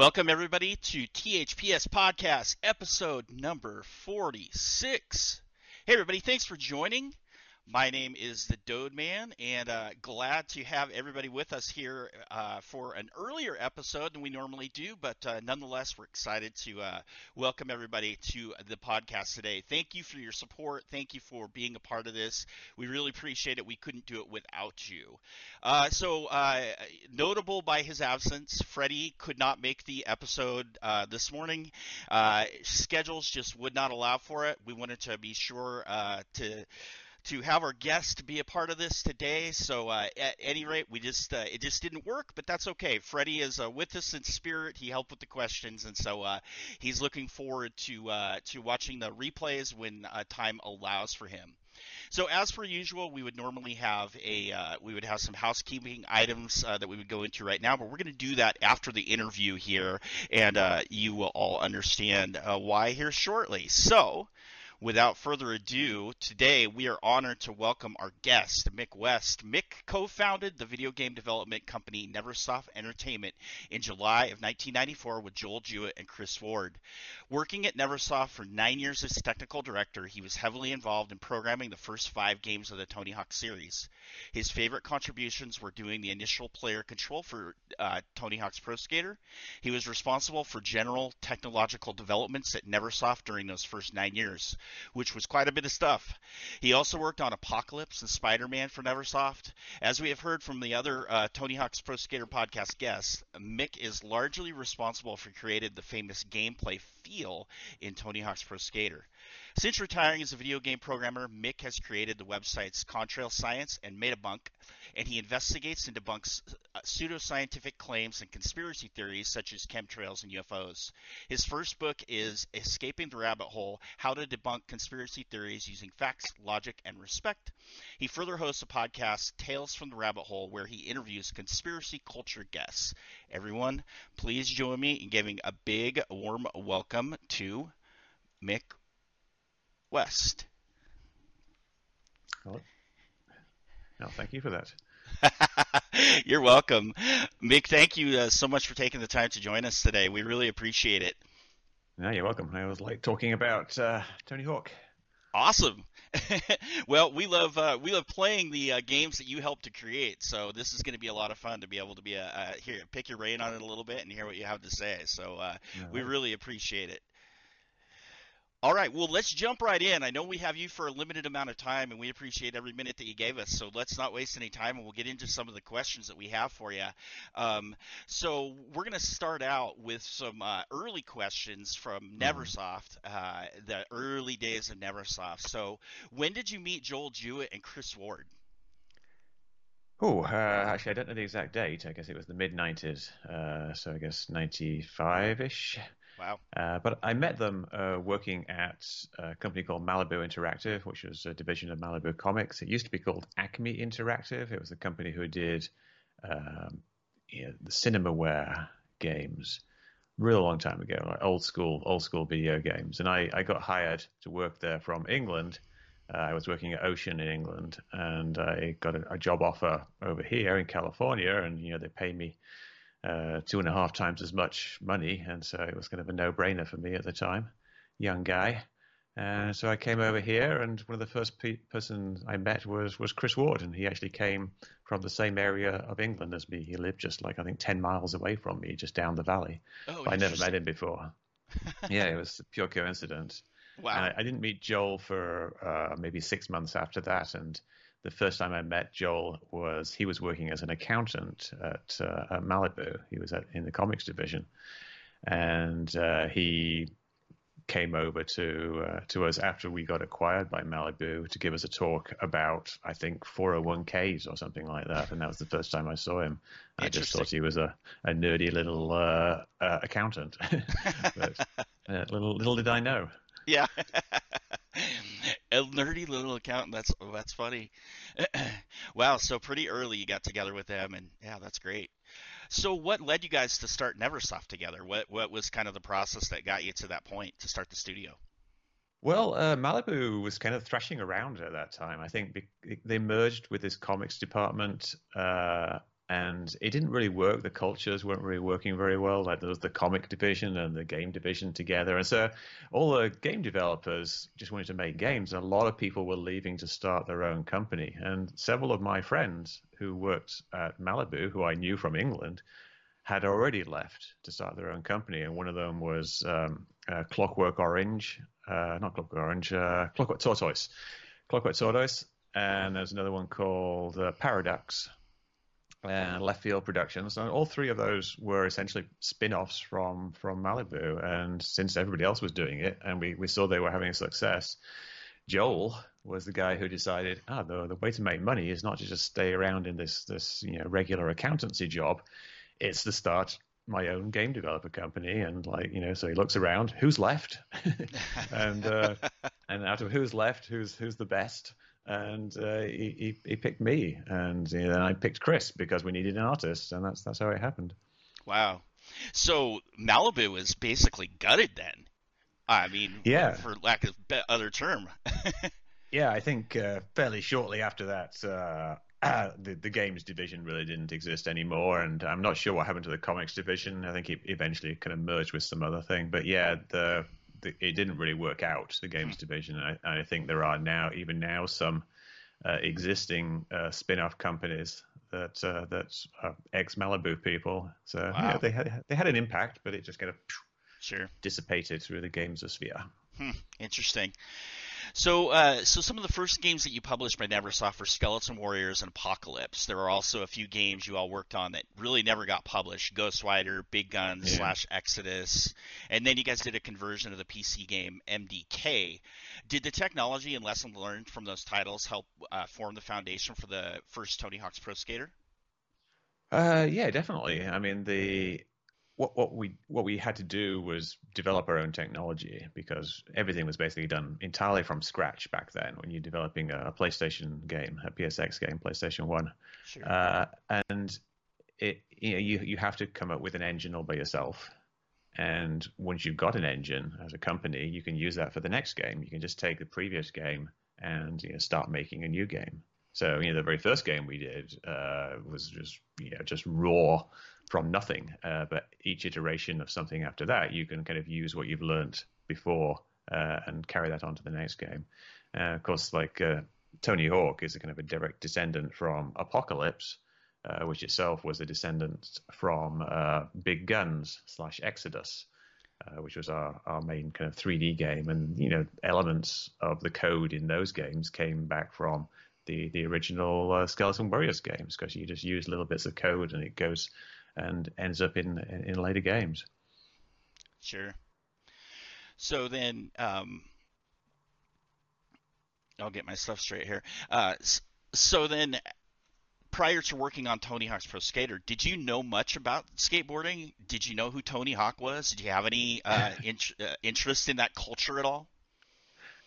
Welcome, everybody, to THPS Podcast, episode number 46. Hey, everybody, thanks for joining. My name is the Dode Man, and uh, glad to have everybody with us here uh, for an earlier episode than we normally do. But uh, nonetheless, we're excited to uh, welcome everybody to the podcast today. Thank you for your support. Thank you for being a part of this. We really appreciate it. We couldn't do it without you. Uh, so, uh, notable by his absence, Freddie could not make the episode this morning. schedules just would not allow for it. We wanted to be sure to to have our guest be a part of this today. So uh, at any rate, we just uh, it just didn't work, but that's okay. Freddie is uh, with us in spirit. He helped with the questions, and so uh, he's looking forward to uh, to watching the replays when uh, time allows for him. So as per usual, we would normally have a uh, we would have some housekeeping items uh, that we would go into right now, but we're going to do that after the interview here, and uh, you will all understand why here shortly. So without further ado, today we are honored to welcome our guest, Mick West. Mick co founded the video game development company Neversoft Entertainment in July of 1994 with Joel Jewett and Chris Ward. Working at Neversoft for nine years as technical director, he was heavily involved in programming the first five games of the Tony Hawk series. His favorite contributions were doing the initial player control for uh, Tony Hawk's Pro Skater. He was responsible for general technological developments at Neversoft during those first nine years which was quite a bit of stuff. He also worked on Apocalypse and Spider Man for Neversoft. As we have heard from the other uh, Tony Hawk's Pro Skater podcast guests, Mick is largely responsible for creating the famous gameplay feel in Tony Hawk's Pro Skater. Since retiring as a video game programmer, Mick has created the websites Contrail Science and Metabunk, and he investigates and debunks uh, pseudoscientific claims and conspiracy theories such as chemtrails and UFOs. His first book is Escaping the Rabbit Hole How to Debunk Conspiracy Theories Using Facts, Logic, and Respect. He further hosts a podcast, Tales from the Rabbit Hole, where he interviews conspiracy culture guests. Everyone, please join me in giving a big, warm welcome to Mick West. Hello. No, thank you for that. You're welcome. Mick, thank you uh, so much for taking the time to join us today. We really appreciate it. No, you're welcome. I was like talking about uh, Tony Hawk. Awesome. well, we love uh, we love playing the uh, games that you helped to create. So this is going to be a lot of fun to be able to be a, uh, here pick your brain on it a little bit and hear what you have to say. So uh, we really appreciate it. All right, well, let's jump right in. I know we have you for a limited amount of time, and we appreciate every minute that you gave us. So let's not waste any time, and we'll get into some of the questions that we have for you. Um, so we're going to start out with some uh, early questions from mm-hmm. Neversoft, uh, the early days of Neversoft. So when did you meet Joel Jewett and Chris Ward? Oh, uh, actually, I don't know the exact date. I guess it was the mid 90s. Uh, so I guess 95 ish. Wow. Uh, but I met them uh, working at a company called Malibu Interactive, which was a division of Malibu Comics. It used to be called Acme Interactive. It was a company who did um, you know, the cinemaware games real long time ago, like old school, old school video games. And I, I got hired to work there from England. Uh, I was working at Ocean in England, and I got a, a job offer over here in California, and you know they paid me uh, two and a half times as much money, and so it was kind of a no-brainer for me at the time, young guy. And so I came over here, and one of the first pe- person I met was was Chris Ward, and he actually came from the same area of England as me. He lived just like I think ten miles away from me, just down the valley. Oh, I never met him before. yeah, it was pure coincidence. Wow! I, I, didn't meet Joel for uh, maybe six months after that, and the first time I met Joel was he was working as an accountant at, uh, at Malibu. He was at, in the comics division, and uh, he came over to uh, to us after we got acquired by Malibu to give us a talk about I think 401ks or something like that, and that was the first time I saw him. I just thought he was a, a nerdy little uh, uh, accountant, but uh, little little did I know. Yeah. a nerdy little account. That's that's funny. wow, so pretty early you got together with them, and yeah, that's great. So, what led you guys to start Neversoft together? What what was kind of the process that got you to that point to start the studio? Well, uh, Malibu was kind of thrashing around at that time. I think they merged with this comics department, uh, and it didn't really work. The cultures weren't really working very well. Like there was the comic division and the game division together, and so all the game developers just wanted to make games. And a lot of people were leaving to start their own company. And several of my friends who worked at Malibu, who I knew from England, had already left to start their own company. And one of them was um, uh, Clockwork Orange, uh, not Clockwork Orange, uh, Clockwork Tortoise, Clockwork Tortoise, and there's another one called uh, Paradox and Left Field Productions. And all three of those were essentially spin-offs from from Malibu. And since everybody else was doing it, and we, we saw they were having success, Joel was the guy who decided, ah, the the way to make money is not to just stay around in this this you know regular accountancy job. It's to start my own game developer company and like you know so he looks around who's left and uh, and out of who's left who's who's the best and uh, he, he, he picked me, and you know, I picked Chris because we needed an artist, and that's that's how it happened. Wow. So Malibu is basically gutted then. I mean, yeah, for lack of other term. yeah, I think uh, fairly shortly after that, uh, uh, the the games division really didn't exist anymore, and I'm not sure what happened to the comics division. I think it eventually kind of merged with some other thing, but yeah, the the, it didn't really work out the games hmm. division. I, I, think there are now even now some uh, existing uh, spin-off companies that uh, that ex Malibu people. So wow. yeah, they had they had an impact, but it just kind of sure dissipated through the games of sphere. Hmm, interesting. So, uh, so some of the first games that you published by Neversoft were Skeleton Warriors and Apocalypse. There were also a few games you all worked on that really never got published: Ghost Rider, Big Gun yeah. slash Exodus, and then you guys did a conversion of the PC game MDK. Did the technology and lessons learned from those titles help uh, form the foundation for the first Tony Hawk's Pro Skater? Uh, yeah, definitely. I mean, the what what we what we had to do was develop our own technology because everything was basically done entirely from scratch back then when you're developing a, PlayStation game, a PSX game, PlayStation One, sure. uh, and it you know you you have to come up with an engine all by yourself. And once you've got an engine as a company, you can use that for the next game. You can just take the previous game and you know, start making a new game. So you know the very first game we did uh, was just you know just raw from nothing. Uh, but each iteration of something after that, you can kind of use what you've learned before uh, and carry that on to the next game. Uh, of course, like uh, Tony Hawk is a kind of a direct descendant from Apocalypse, uh, which itself was a descendant from uh, Big Guns slash Exodus. which was our, our main kind of 3D game, and you know elements of the code in those games came back from the the original Skeleton Warriors games because you just use little bits of code and it goes and ends up in in later games. Sure. So then, um, I'll get my stuff straight here. Uh, so then, prior to working on Tony Hawk's Pro Skater, did you know much about skateboarding? Did you know who Tony Hawk was? Did you have any uh, in, uh, interest in that culture at all?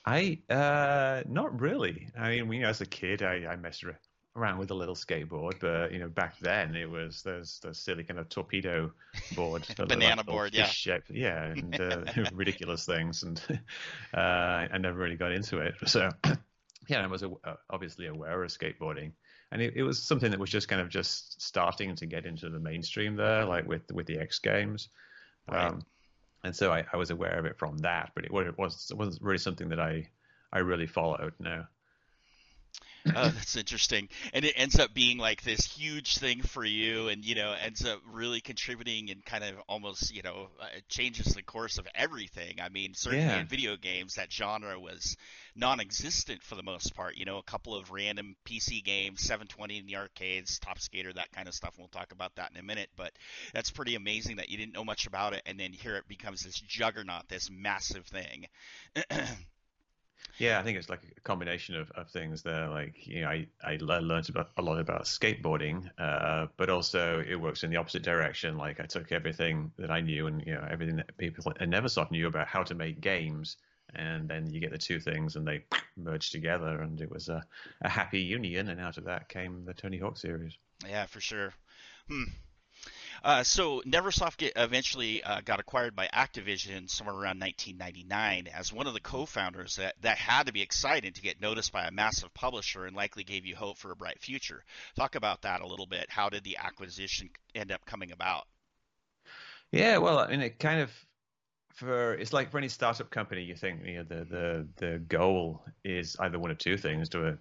I uh, not really. I mean, you know, as a kid, I, I messed around around with a little skateboard, but you know back then it was there's the silly kind of torpedo board, banana like board, yeah, shape, yeah, and uh, ridiculous things, and uh, I never really got into it. So yeah, I was uh, obviously aware of skateboarding, and it, it, was something that was just kind of just starting to get into the mainstream there, like with with the X Games. Right. Um, and so I, I, was aware of it from that, but it, it was it wasn't really something that I I really followed. No. Oh, that's interesting. And it ends up being like this huge thing for you, and you know, ends up really contributing and kind of almost, you know, uh, changes the course of everything. I mean, certainly yeah. in video games, that genre was non-existent for the most part. You know, a couple of random PC games, 720 in the arcades, Top Skater, that kind of stuff. We'll talk about that in a minute, but that's pretty amazing that you didn't know much about it, and then here it becomes this juggernaut, this massive thing. Yeah, I think it's like a combination of, of things there. Like, you know, I, I learned about a lot about skateboarding, uh, but also it works in the opposite direction. Like, I took everything that I knew and, you know, everything that people at Neversoft knew about how to make games, and then you get the two things and they merge together, and it was a, a happy union. And out of that came the Tony Hawk series. Yeah, for sure. Hmm. Uh, so Neversoft eventually uh, got acquired by Activision somewhere around 1999. As one of the co-founders, that that had to be exciting to get noticed by a massive publisher and likely gave you hope for a bright future. Talk about that a little bit. How did the acquisition end up coming about? Yeah, well, I mean, it kind of for it's like for any startup company, you think you know, the the the goal is either one of two things: do to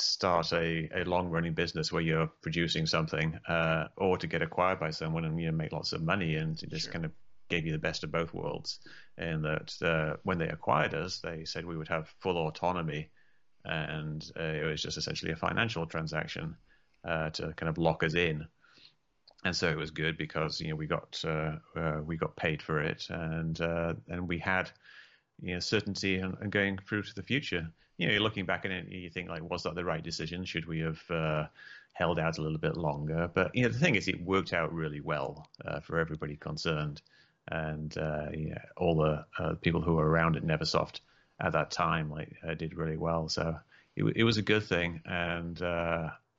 start a, a long running business where you're producing something, uh, or to get acquired by someone and you know make lots of money, and it just sure. kind of gave you the best of both worlds. And that uh, when they acquired us, they said we would have full autonomy, and uh, it was just essentially a financial transaction uh, to kind of lock us in and so it was good because you know we got uh, uh, we got paid for it, and uh, and we had you know certainty and, going through to the future. You know, you're looking back at it, you think like, was that the right decision? Should we have uh, held out a little bit longer? But you know, the thing is, it worked out really well uh, for everybody concerned, and uh, yeah, all the people who were around at Neversoft at that time like did really well. So it, it was a good thing, and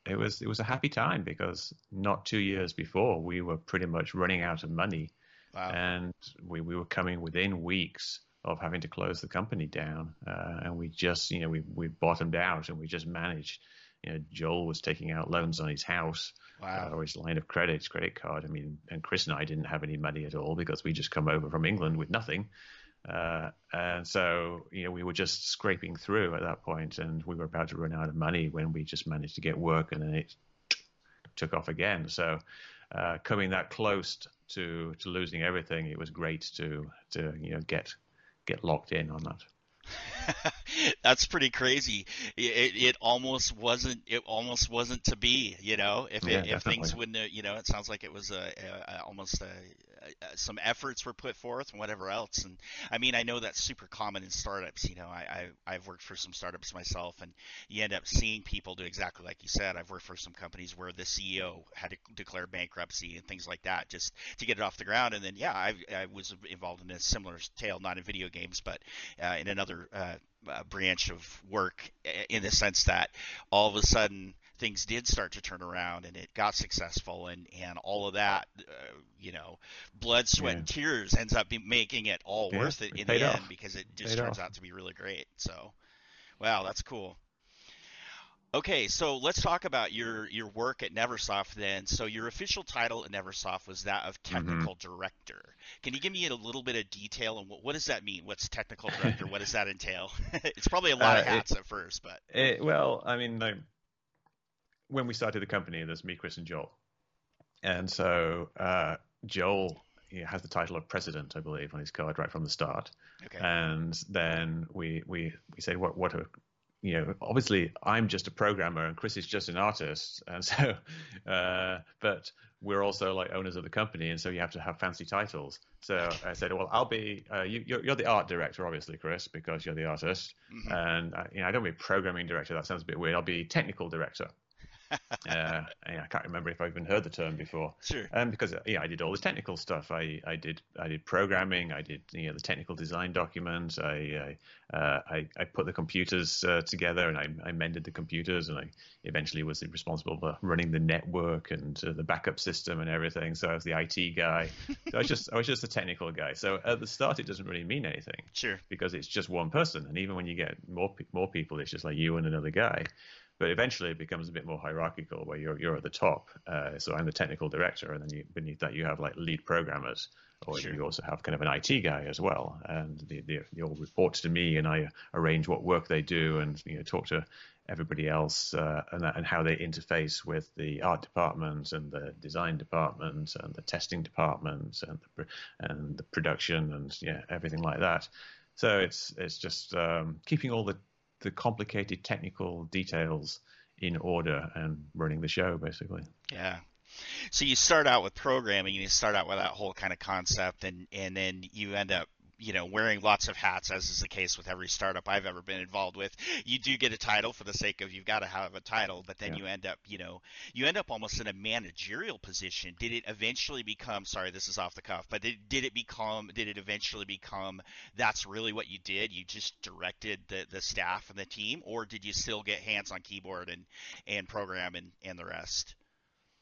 it was it was a happy time because not two years before we were pretty much running out of money, wow. and we we were coming within weeks of having to close the company down, uh, and we just you know we we bottomed out and we just managed. You know, Joel was taking out loans on his house wow. uh, or his line of credit, his credit card. I mean, and Chris and I didn't have any money at all because we just come over from England with nothing. Uh, and so, you know, we were just scraping through at that point, and we were about to run out of money when we just managed to get work, and then it took off again. So, uh, coming that close to to losing everything, it was great to to you know get get locked in on that. That's pretty crazy. It, it almost wasn't. It almost wasn't to be. You know, if yeah, it, if things wouldn't. You know, it sounds like it was a, a, a almost a, some efforts were put forth and whatever else. And I mean, I know that's super common in startups. You know, I, I I've worked for some startups myself, and you end up seeing people do exactly like you said. I've worked for some companies where the CEO had to declare bankruptcy and things like that just to get it off the ground. And then yeah, I I was involved in a similar tale, not in video games, but uh, in another. Uh, uh, branch of work in the sense that all of a sudden things did start to turn around and it got successful and and all of that uh, you know blood sweat yeah. and tears ends up making it all yeah, worth it in the off. end because it just paid turns off. out to be really great so wow that's cool Okay, so let's talk about your your work at Neversoft then. So your official title at Neversoft was that of mm-hmm. technical mm-hmm. director. Can you give me a little bit of detail on what, what does that mean? What's technical director? what does that entail? it's probably a lot uh, of hats it, at first, but it, well, I mean, like, when we started the company, there's me, Chris, and Joel, and so uh, Joel he has the title of president, I believe, on his card right from the start. Okay. And then we we we say what what are you know, obviously I'm just a programmer and Chris is just an artist, and so, uh, but we're also like owners of the company, and so you have to have fancy titles. So I said, well, I'll be uh, you, are you're the art director, obviously, Chris, because you're the artist, mm-hmm. and uh, you know, I don't be programming director. That sounds a bit weird. I'll be technical director uh, I can't remember if I've even heard the term before. Sure. Um, because yeah, I did all this technical stuff. I, I did I did programming. I did you know the technical design documents. I I, uh, I, I, put the computers uh, together and I, I mended the computers and I eventually was responsible for running the network and uh, the backup system and everything. So I was the IT guy. So I was just I was just a technical guy. So at the start, it doesn't really mean anything. Sure. Because it's just one person, and even when you get more more people, it's just like you and another guy. But eventually, it becomes a bit more hierarchical, where you're you're at the top. Uh, so I'm the technical director, and then you, beneath that you have like lead programmers, or sure. you also have kind of an IT guy as well, and the, the, they all report to me, and I arrange what work they do, and you know talk to everybody else, uh, and, that, and how they interface with the art department and the design department and the testing department and the, and the production and yeah everything like that. So it's it's just um, keeping all the the complicated technical details in order and running the show basically. Yeah. So you start out with programming and you start out with that whole kind of concept and and then you end up you know, wearing lots of hats, as is the case with every startup I've ever been involved with. You do get a title for the sake of you've got to have a title, but then yeah. you end up, you know, you end up almost in a managerial position. Did it eventually become? Sorry, this is off the cuff, but did, did it become? Did it eventually become? That's really what you did. You just directed the the staff and the team, or did you still get hands on keyboard and and program and and the rest?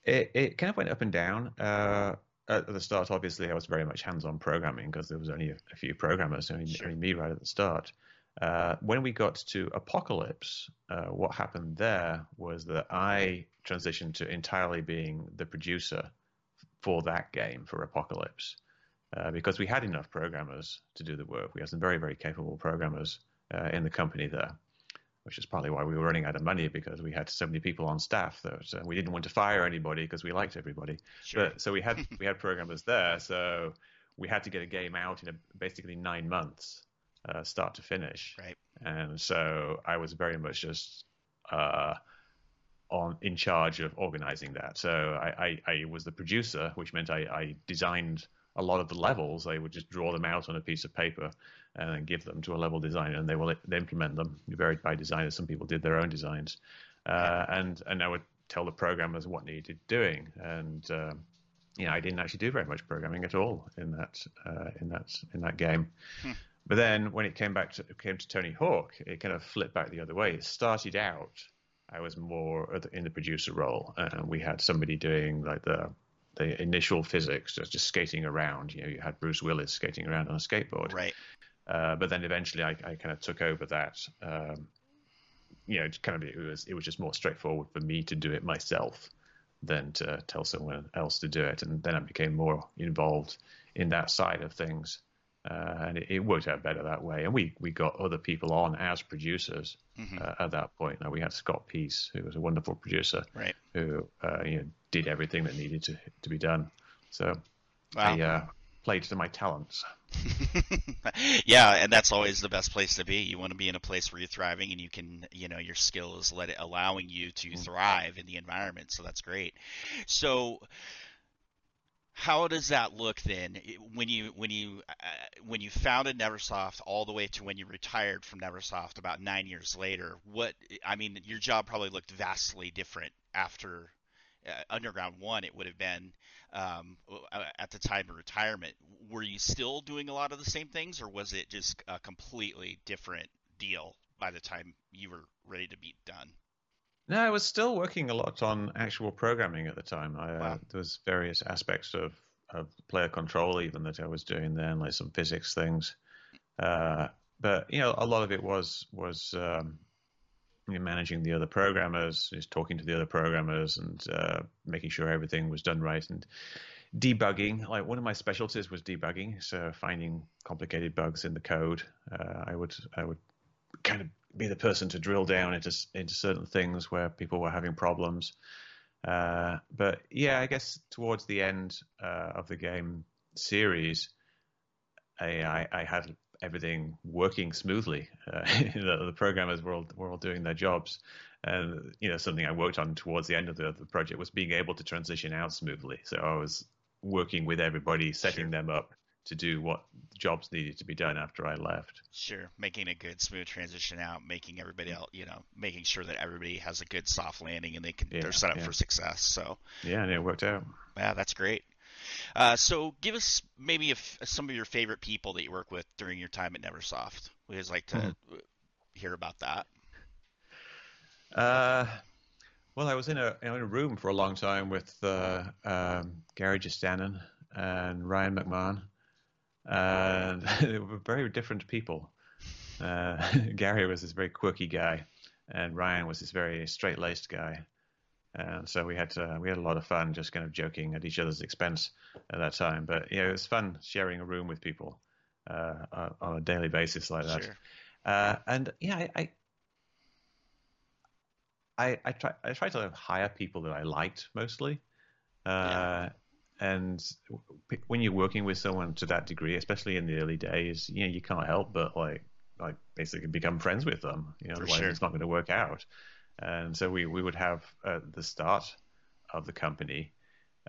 It, it kind of went up and down. Uh, at the start, obviously, I was very much hands-on programming because there was only a, a few programmers, only, sure. only, me right at the start. Uh, when we got to Apocalypse, uh, what happened there was that I transitioned to entirely being the producer for that game for Apocalypse uh, because we had enough programmers to do the work. We had some very, very capable programmers uh, in the company there which is partly why we were running out of money because we had so many people on staff that uh, we didn't want to fire anybody because we liked everybody. Sure. But so we had we had programmers there, so we had to get a game out in a, basically nine months, uh, start to finish. Right. And so I was very much just uh, on in charge of organizing that. So I, I, I was the producer, which meant I, I designed a lot of the levels. I would just draw them out on a piece of paper and then give them to a level designer, and they will they implement them. Varied by designers. Some people did their own designs, uh, and and I would tell the programmers what needed doing. And uh, you know, I didn't actually do very much programming at all in that uh, in that in that game. Hmm. But then when it came back to came to Tony Hawk, it kind of flipped back the other way. It started out I was more in the producer role, and we had somebody doing like the the initial physics, just, just skating around. You know, you had Bruce Willis skating around on a skateboard, right? Uh, but then eventually, I, I, kind of took over that. Um, you know, kind of it was it was just more straightforward for me to do it myself than to tell someone else to do it, and then I became more involved in that side of things, uh, and it, it, worked out better that way. And we we got other people on as producers mm-hmm. uh, at that point. Now we had Scott Pease, who was a wonderful producer, right. who uh, you know did everything that needed to to be done. So wow. I uh, played to my talents. yeah, and that's always the best place to be. You want to be in a place where you're thriving and you can, you know, your skill is let it, allowing you to mm. thrive in the environment. So that's great. So how does that look then when you when you uh, when you founded Neversoft all the way to when you retired from Neversoft about 9 years later what I mean your job probably looked vastly different after uh, Underground 1 it would have been um, at the time of retirement. Were you still doing a lot of the same things, or was it just a completely different deal by the time you were ready to be done? No, I was still working a lot on actual programming at the time. I, uh, wow. uh, there was various aspects of, of player control even that I was doing then, like some physics things. Uh, but you know, a lot of it was was um, managing the other programmers, just talking to the other programmers, and uh, making sure everything was done right, and debugging. Like one of my specialties was debugging, so finding complicated bugs in the code. Uh, I would I would kind of be the person to drill down into into certain things where people were having problems. Uh, but yeah, I guess towards the end uh, of the game series, I, I, I had everything working smoothly. Uh, the, the, programmers were all, were all doing their jobs. And, you know, something I worked on towards the end of the, the project was being able to transition out smoothly. So I was working with everybody, setting sure. them up to do what jobs needed to be done after I left. Sure, making a good smooth transition out, making everybody else, you know, making sure that everybody has a good soft landing and they can yeah, they're set up yeah. for success. So yeah, and it worked out. Yeah, that's great. Uh, so give us maybe some of your favorite people that you work with during your time at Neversoft. We always like to mm-hmm. hear about that. Uh, well, I was in a in a room for a long time with uh, um, Gary Jesdanun and Ryan McMahon, and they were very different people. Uh, Gary was this very quirky guy, and Ryan was this very straight laced guy. And so we had to, we had a lot of fun just kind of joking at each other's expense at that time. But yeah, it was fun sharing a room with people uh, on a daily basis like that. Sure. Uh, and yeah, I, I I, I try I try to hire people that I liked mostly. Uh, yeah. And when you're working with someone to that degree, especially in the early days, you know you can't help but like like basically become friends with them. You know, otherwise sure. it's not going to work out. And so we, we would have at the start of the company,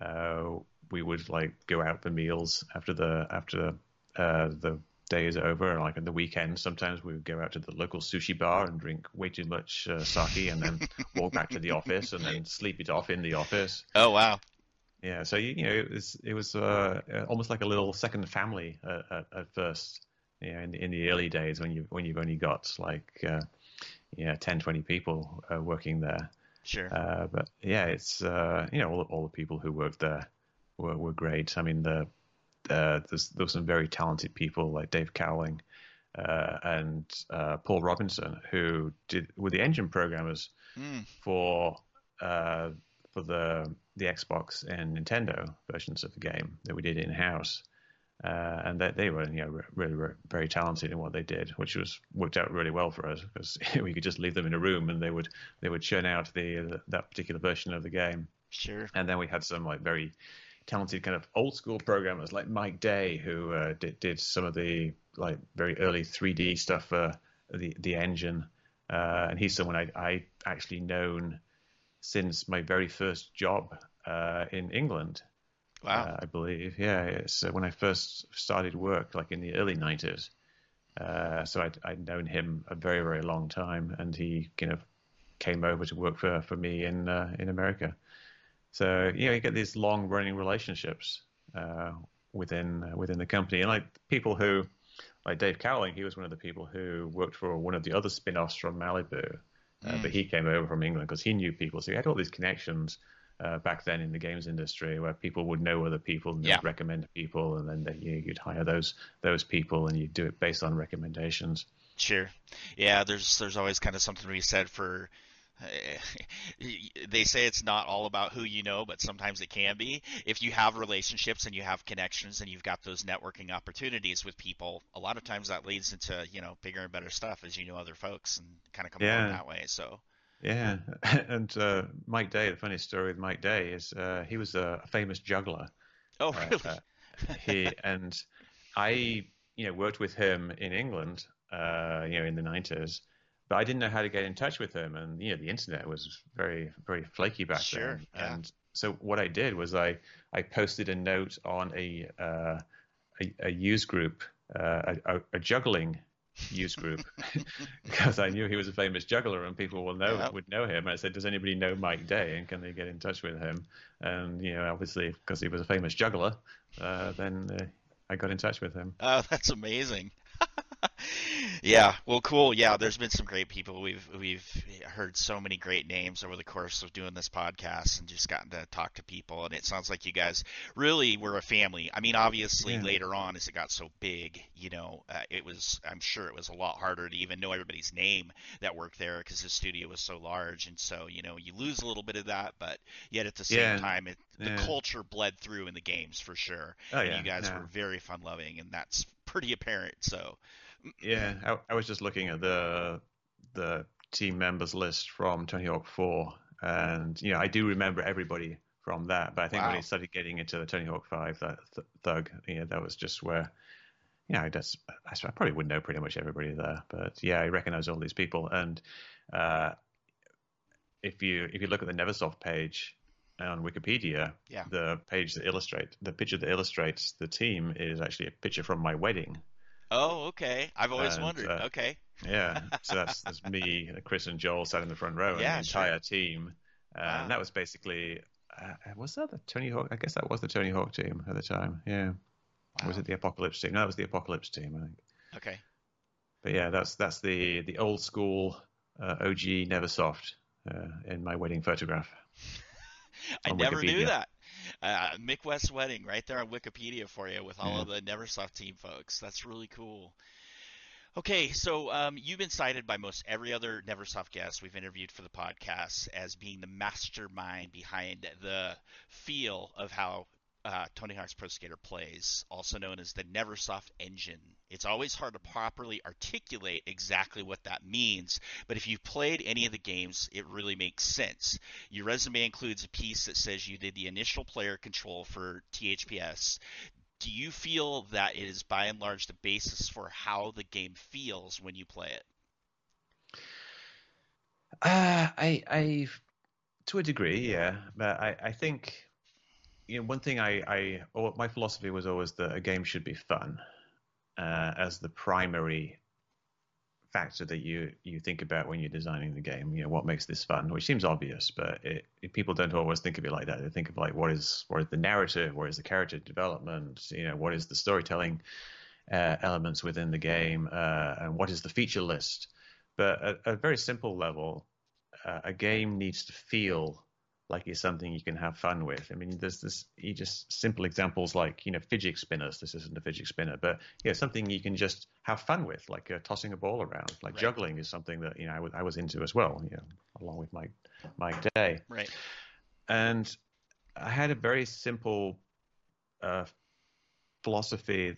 uh, we would like go out for meals after the after uh, the day is over, and like on the weekend. Sometimes we would go out to the local sushi bar and drink way too much uh, sake, and then walk back to the office and then sleep it off in the office. Oh wow! Yeah, so you, you know it was it was uh, almost like a little second family at, at, at first. You know, in, in the early days when you when you've only got like uh, yeah, 10, 20 people uh, working there. Sure. Uh, but yeah, it's uh, you know all, all the people who worked there were, were great. I mean, the uh, there's there were some very talented people like Dave Cowling uh, and uh, Paul Robinson who did were the engine programmers Mm. for uh, for the the Xbox and Nintendo versions of the game that we did in house. Uh, and they, they were, you know, re- really, re- very talented in what they did, which was worked out really well for us because we could just leave them in a room and they would they would churn out the, the that particular version of the game. Sure. And then we had some like very talented kind of old school programmers like Mike Day who uh, did did some of the like very early 3D stuff for the the engine, uh, and he's someone I I actually known since my very first job uh, in England. Wow. Uh, I believe, yeah. It's uh, when I first started work, like in the early '90s. Uh, so I'd, I'd known him a very, very long time, and he kind of came over to work for for me in uh, in America. So you know, you get these long-running relationships uh, within uh, within the company, and like people who, like Dave Cowling, he was one of the people who worked for one of the other spin-offs from Malibu, uh, Mm. but he came over from England because he knew people, so he had all these connections. Uh, back then in the games industry, where people would know other people and Yeah. recommend people, and then they, you you'd hire those those people, and you'd do it based on recommendations. Sure. Yeah, there's there's always kind of something to be said for they say it's not all about who you know, but sometimes it can be. If you have relationships and you have connections and you've got those networking opportunities with people, a lot of times that leads into, you know, bigger and better stuff as you know other folks and kind of come along that way. So, Yeah, and uh, Mike Day. The funny story with Mike Day is uh, he was a famous juggler. oh, Uh, really? uh, he and I, you know, worked with him in England, uh, you know, in the nineties. But I didn't know how to get in touch with him, and you know, the internet was very, very flaky back Sure, then. yeah. And so what I did was I, I posted a note on a, uh, a, a use group, uh, a, a, a juggling use group, because I knew he was a famous juggler and people will know Yeah. would know him. I said, "Does anybody know Mike Day, and can they get in touch with him?" And you know, obviously, because he was a famous juggler, uh, then uh, I got in touch with him. Oh, that's amazing. yeah, well, cool. Yeah, there's been some great people. We've we've heard so many great names over the course of doing this podcast, and just gotten to talk to people. And it sounds like you guys really were a family. I mean, obviously, Yeah. later on, as it got so big, you know, uh, it was. I'm sure it was a lot harder to even know everybody's name that worked there because the studio was so large, and so you know, you lose a little bit of that, but yet at the same Yeah. time, it, the Yeah. culture bled through in the games for sure. Oh and yeah, you guys yeah. were very fun loving, and that's pretty apparent. So, Yeah, I, I was just looking at the the team members list from Tony Hawk 4, and you know I do remember everybody from that. But I think when Wow. he started getting into the Tony Hawk 5, that th- Thug, you know, that was just where, that's I s- I probably would know pretty much everybody there. But yeah, I recognize all these people, and uh, if you if you look at the Neversoft page on Wikipedia, Yeah. the page that illustrates the picture that illustrates the team is actually a picture from my wedding. oh, okay. I've always And, wondered. uh, okay. Yeah, so that's, that's me, Chris, and Joel sat in the front row, and Yeah, the sure. entire team. Uh, Wow. And that was basically, uh, was that the Tony Hawk? I guess that was the Tony Hawk team at the time. Yeah, Or was it the Apocalypse team? No, that was the Apocalypse team, I think. Okay. But yeah, that's that's the the old school uh, OG Neversoft uh, in my wedding photograph. I never knew that. Uh, Mick West Wedding right there on Wikipedia for you with all Yeah. of the Neversoft team folks. That's really cool. Okay, so um, you've been cited by most every other Neversoft guest we've interviewed for the podcast as being the mastermind behind the feel of how uh, Tony Hawk's Pro Skater plays, also known as the Neversoft engine. It's always hard to properly articulate exactly what that means, but if you've played any of the games, it really makes sense. Your resume includes a piece that says you did the initial player control for THPS. Do you feel that it is by and large the basis for how the game feels when you play it? Uh, I, I, to a degree, yeah, but I, I think, you know, one thing I, I, or my philosophy was always that a game should be fun, uh, as the primary factor that you you think about when you're designing the game. You know, what makes this fun, which seems obvious, but it, it- people don't always think of it like that. They think of like what is what is the narrative, what is the character development, you know, what is the storytelling uh, elements within the game, uh, and what is the feature list. But at at a very simple level, uh, a game needs to feel like it's something you can have fun with. I mean, there's this you just simple examples like you know fidget spinners. This isn't a fidget spinner, but yeah, something you can just have fun with, like uh, tossing a ball around. Like right. juggling is something that you know I was was into as well. You know, along with my Mike Day. Right. And I had a very simple uh, philosophy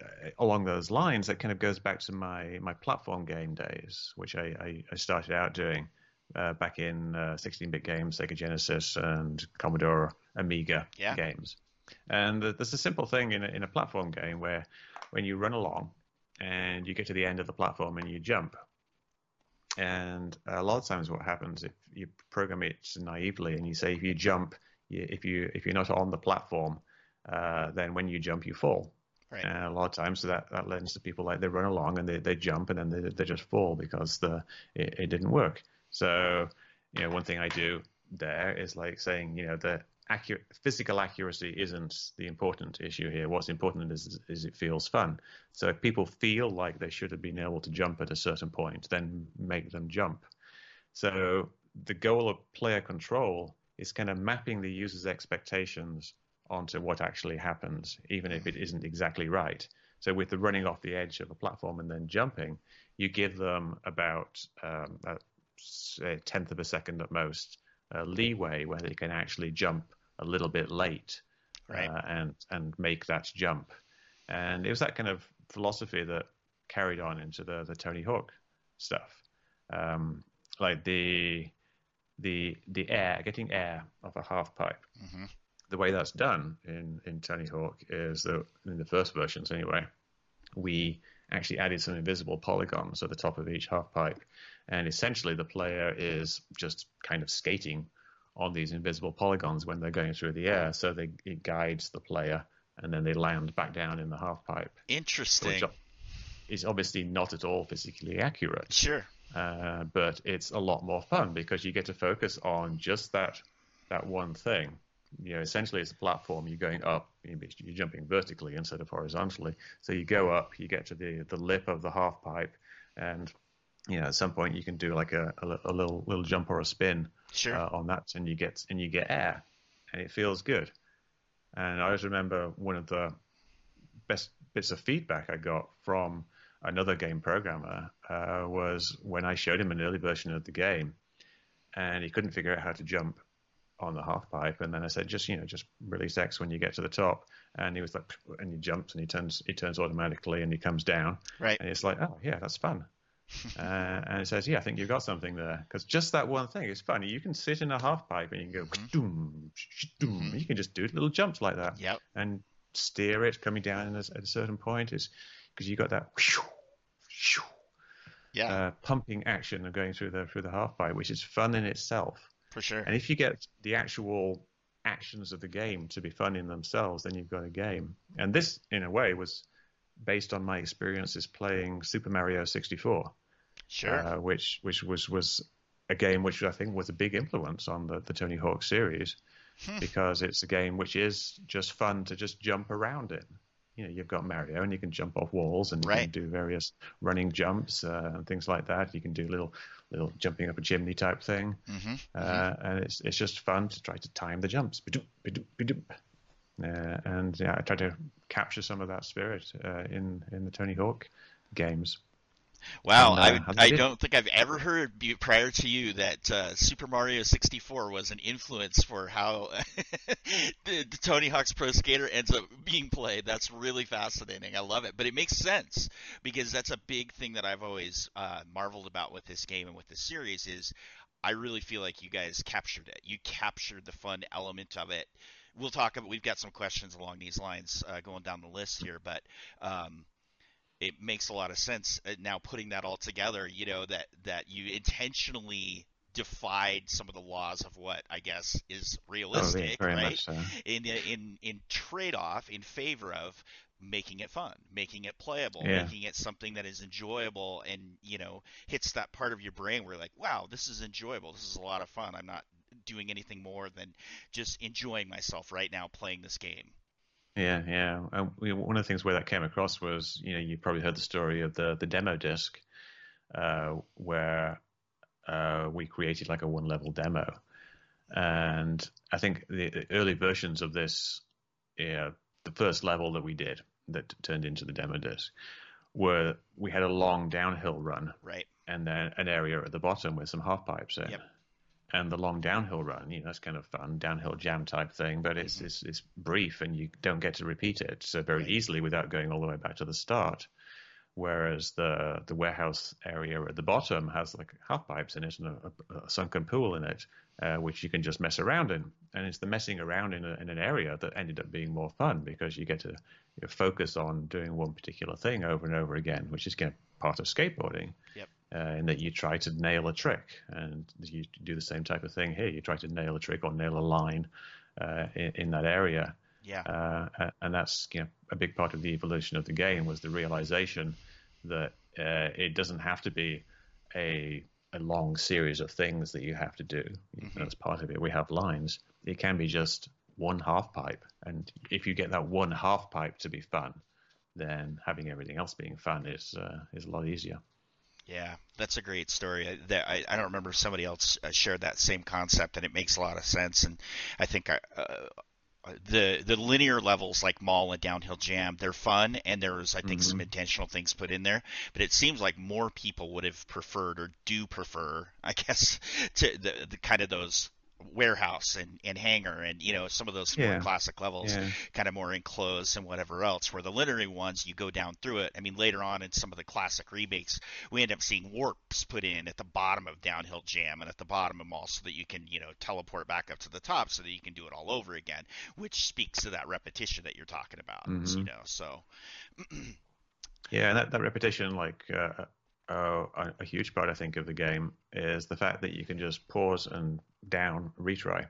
uh, along those lines that kind of goes back to my my platform game days, which I, I, I started out doing uh, back in 16-bit uh, games, Sega Genesis and Commodore Amiga yeah. games. And there's a simple thing in a, in a platform game where when you run along and you get to the end of the platform and you jump, and a lot of times what happens if you program it naively and you say if you jump, if you if you're not on the platform, uh, then when you jump you fall. Right. And a lot of times so that, that lends to people like they run along and they, they jump and then they, they just fall because the it, it didn't work. So, you know, one thing I do there is like saying, you know, the accurate physical accuracy isn't the important issue here. What's important is is it feels fun. So if people feel like they should have been able to jump at a certain point, then make them jump. So the goal of player control is kind of mapping the user's expectations onto what actually happens, even if it isn't exactly right. So with the running off the edge of a platform and then jumping, you give them about um, a tenth of a second at most uh, leeway where they can actually jump a little bit late right. uh, and and make that jump. And it was that kind of philosophy that carried on into the the Tony Hawk stuff, um, like the the the air getting air off a half pipe. Mm-hmm. The way that's done in in Tony Hawk is that in the first versions anyway, we actually added some invisible polygons at the top of each half pipe. And essentially, the player is just kind of skating on these invisible polygons when they're going through the air. So they, it guides the player, and then they land back down in the half pipe. Interesting. Which is obviously not at all physically accurate. Sure. Uh, but it's a lot more fun because you get to focus on just that that one thing you know, essentially it's a platform. You're going up, you're jumping vertically instead of horizontally. So you go up, you get to the the lip of the half pipe, and you know, at some point you can do like a, a, a little little jump or a spin sure. uh, on that, and you get and you get air, and it feels good. And I always remember one of the best bits of feedback I got from another game programmer uh, was when I showed him an early version of the game, and he couldn't figure out how to jump on the half pipe, and then I said, just you know, just release X when you get to the top, and he was like, and he jumps and he turns, he turns automatically, and he comes down, right, and it's like, oh yeah, that's fun. uh, and it says, yeah, I think you've got something there because just that one thing is funny. You can sit in a half pipe and you can go, mm-hmm. doom, doom. Mm-hmm. You can just do little jumps like that, yep. and steer it coming down at a certain point is because you've got that. yeah. Uh, pumping action of going through the through the half pipe, which is fun in itself. For sure. And if you get the actual actions of the game to be fun in themselves, then you've got a game. And this, in a way, was based on my experiences playing Super Mario 64. Sure. Uh, which which was was a game which I think was a big influence on the, the Tony Hawk series hmm. because it's a game which is just fun to just jump around in you know you've got Mario and you can jump off walls and you right. can do various running jumps uh, and things like that. You can do little little jumping up a chimney type thing, mm-hmm. Uh, mm-hmm. and it's it's just fun to try to time the jumps. Uh, and yeah, I tried to capture some of that spirit uh, in in the Tony Hawk games. Wow, and, uh, I, I don't think I've ever heard prior to you that uh, Super Mario 64 was an influence for how the, the, Tony Hawk's Pro Skater ends up being played. That's really fascinating. I love it, but it makes sense because that's a big thing that I've always uh, marveled about with this game and with this series is I really feel like you guys captured it. You captured the fun element of it. We'll talk about. We've got some questions along these lines uh, going down the list here, but. Um, it makes a lot of sense uh, now putting that all together. You know that that you intentionally defied some of the laws of what I guess is realistic, oh, right? So. In in in trade off in favor of making it fun, making it playable, yeah. making it something that is enjoyable and, you know, hits that part of your brain where like, wow, this is enjoyable. This is a lot of fun. I'm not doing anything more than just enjoying myself right now playing this game. Yeah, yeah. Uh, one of the things where that came across was, you know, you probably heard the story of the the demo disc, uh, where uh, we created like a one level demo. And I think the, the early versions of this, yeah, the first level that we did that turned into the demo disc, where we had a long downhill run, right, and then an area at the bottom with some half pipes in. Yep. And the long downhill run, you know, that's kind of fun, downhill jam type thing, but it's Mm-hmm. it's, it's brief and you don't get to repeat it so very Right. easily without going all the way back to the start. Whereas the the warehouse area at the bottom has like half pipes in it and a, a sunken pool in it, uh, which you can just mess around in. And it's the messing around in, a, in an area that ended up being more fun because you get to you know, focus on doing one particular thing over and over again, which is kind of part of skateboarding. Yep. Uh, in that you try to nail a trick, and you do the same type of thing here. You try to nail a trick or nail a line uh, in, in that area. yeah, Uh, and that's you know, a big part of the evolution of the game was the realization that uh, it doesn't have to be a a long series of things that you have to do. That's part of it. We have lines. It can be just one half pipe, and if you get that one half pipe to be fun, then having everything else being fun is uh, is a lot easier. Yeah, that's a great story. I, that, I, I don't remember if somebody else uh, shared that same concept, and it makes a lot of sense. And I think I, uh, the the linear levels like Mall and Downhill Jam, they're fun, and there's I think some intentional things put in there. But it seems like more people would have preferred or do prefer, I guess, to the, the kind of those warehouse and, and hangar and you know some of those more classic levels Yeah. kind of more enclosed and whatever else where the linear ones you go down through it. I mean later on in some of the classic remakes we end up seeing warps put in at the bottom of downhill jam and at the bottom of mall so that you can you know teleport back up to the top so that you can do it all over again which speaks to that repetition that you're talking about you know so. Yeah, and that, that repetition, like uh, uh, a, huge part, I think, of the game is the fact that you can just pause and down retry.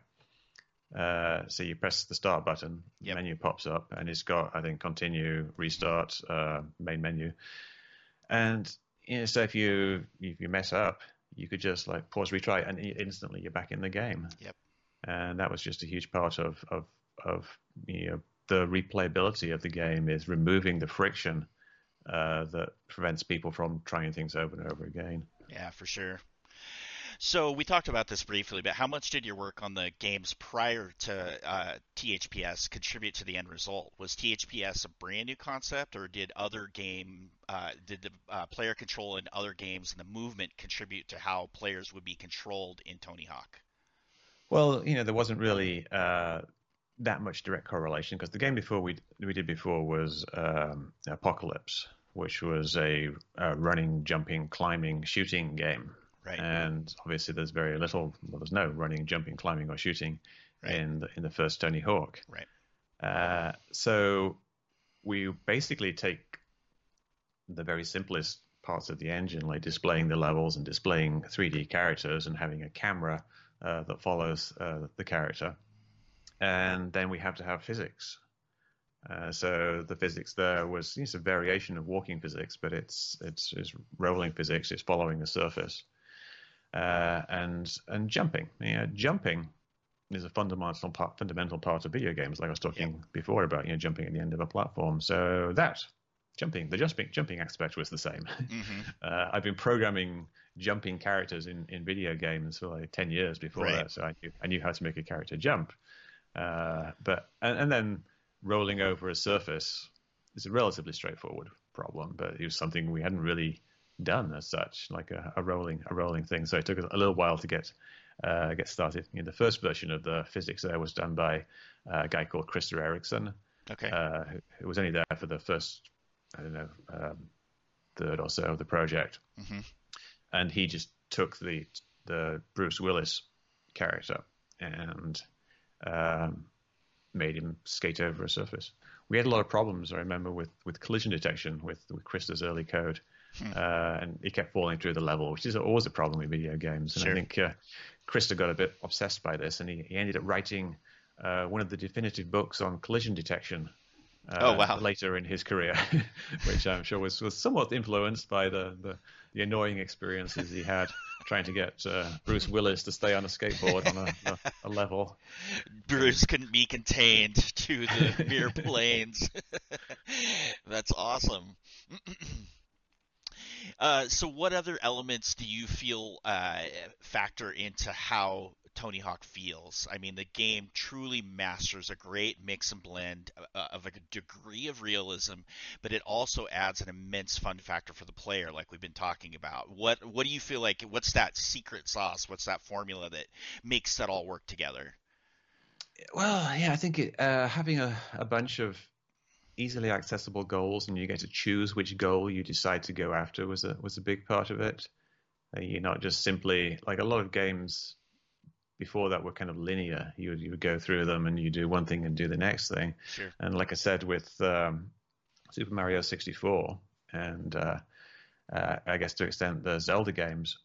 Uh, so you press the start button, Yep. menu pops up, and it's got, I think, continue, restart, uh, main menu. And you know, so if you if you mess up, you could just like pause, retry, and instantly you're back in the game. Yep. And that was just a huge part of of of you know the replayability of the game is removing the friction uh, that prevents people from trying things over and over again. Yeah, for sure. So we talked about this briefly, but how much did your work on the games prior to uh, THPS contribute to the end result? Was THPS a brand new concept, or did other game, uh, did the uh, player control in other games and the movement contribute to how players would be controlled in Tony Hawk? Well, you know, there wasn't really uh, that much direct correlation because the game before we we did before was um, Apocalypse, which was a, a running, jumping, climbing, shooting game. Right. And obviously, there's very little. Well, there's no running, jumping, climbing, or shooting Right. in the, in the first Tony Hawk. Right. Uh, so we basically take the very simplest parts of the engine, like displaying the levels and displaying 3D characters and having a camera uh, that follows uh, the character, and then we have to have physics. Uh, so the physics there was it's a variation of walking physics, but it's it's, it's rolling physics. It's following the surface, uh, and and jumping. Yeah, jumping is a fundamental part fundamental part of video games. Like I was talking before about you know jumping at the end of a platform. So that jumping the jumping jumping aspect was the same. hmm Uh, I've been programming jumping characters in, in video games for like 10 years before Right. that, so I knew, I knew how to make a character jump. Uh, but and, and then rolling over a surface is a relatively straightforward problem, but it was something we hadn't really done as such, like a, a rolling a rolling thing. So it took us a little while to get uh, get started. You know, the first version of the physics there was done by uh, a guy called Christer Ericson, Okay. uh, who, was only there for the first, I don't know, um, third or so of the project, hmm and he just took the the Bruce Willis character and um, made him skate over a surface. We had a lot of problems, I remember, with, with collision detection with with Christer's early code, uh, and he kept falling through the level, which is always a problem with video games. And Sure. I think uh, Krista got a bit obsessed by this, and he, he ended up writing uh, one of the definitive books on collision detection. Uh, Oh, wow. Later in his career, which I'm sure was, was somewhat influenced by the, the, the annoying experiences he had trying to get uh, Bruce Willis to stay on a skateboard on a, a, a level. Bruce couldn't be contained to the mere planes. That's awesome. Uh, so, what other elements do you feel uh, factor into how Tony Hawk feels? I mean, the game truly masters a great mix and blend uh, of a degree of realism, but it also adds an immense fun factor for the player, like we've been talking about. What What do you feel like? What's that secret sauce? What's that formula that makes that all work together? Well, yeah, I think it, uh, having a, a bunch of easily accessible goals and you get to choose which goal you decide to go after was a was a big part of it. Uh, you're not just simply like a lot of games before that were kind of linear. You would, you would go through them and you do one thing and do the next thing. Sure. And like I said with um, Super Mario 64 and uh, uh, I guess to extent the Zelda games,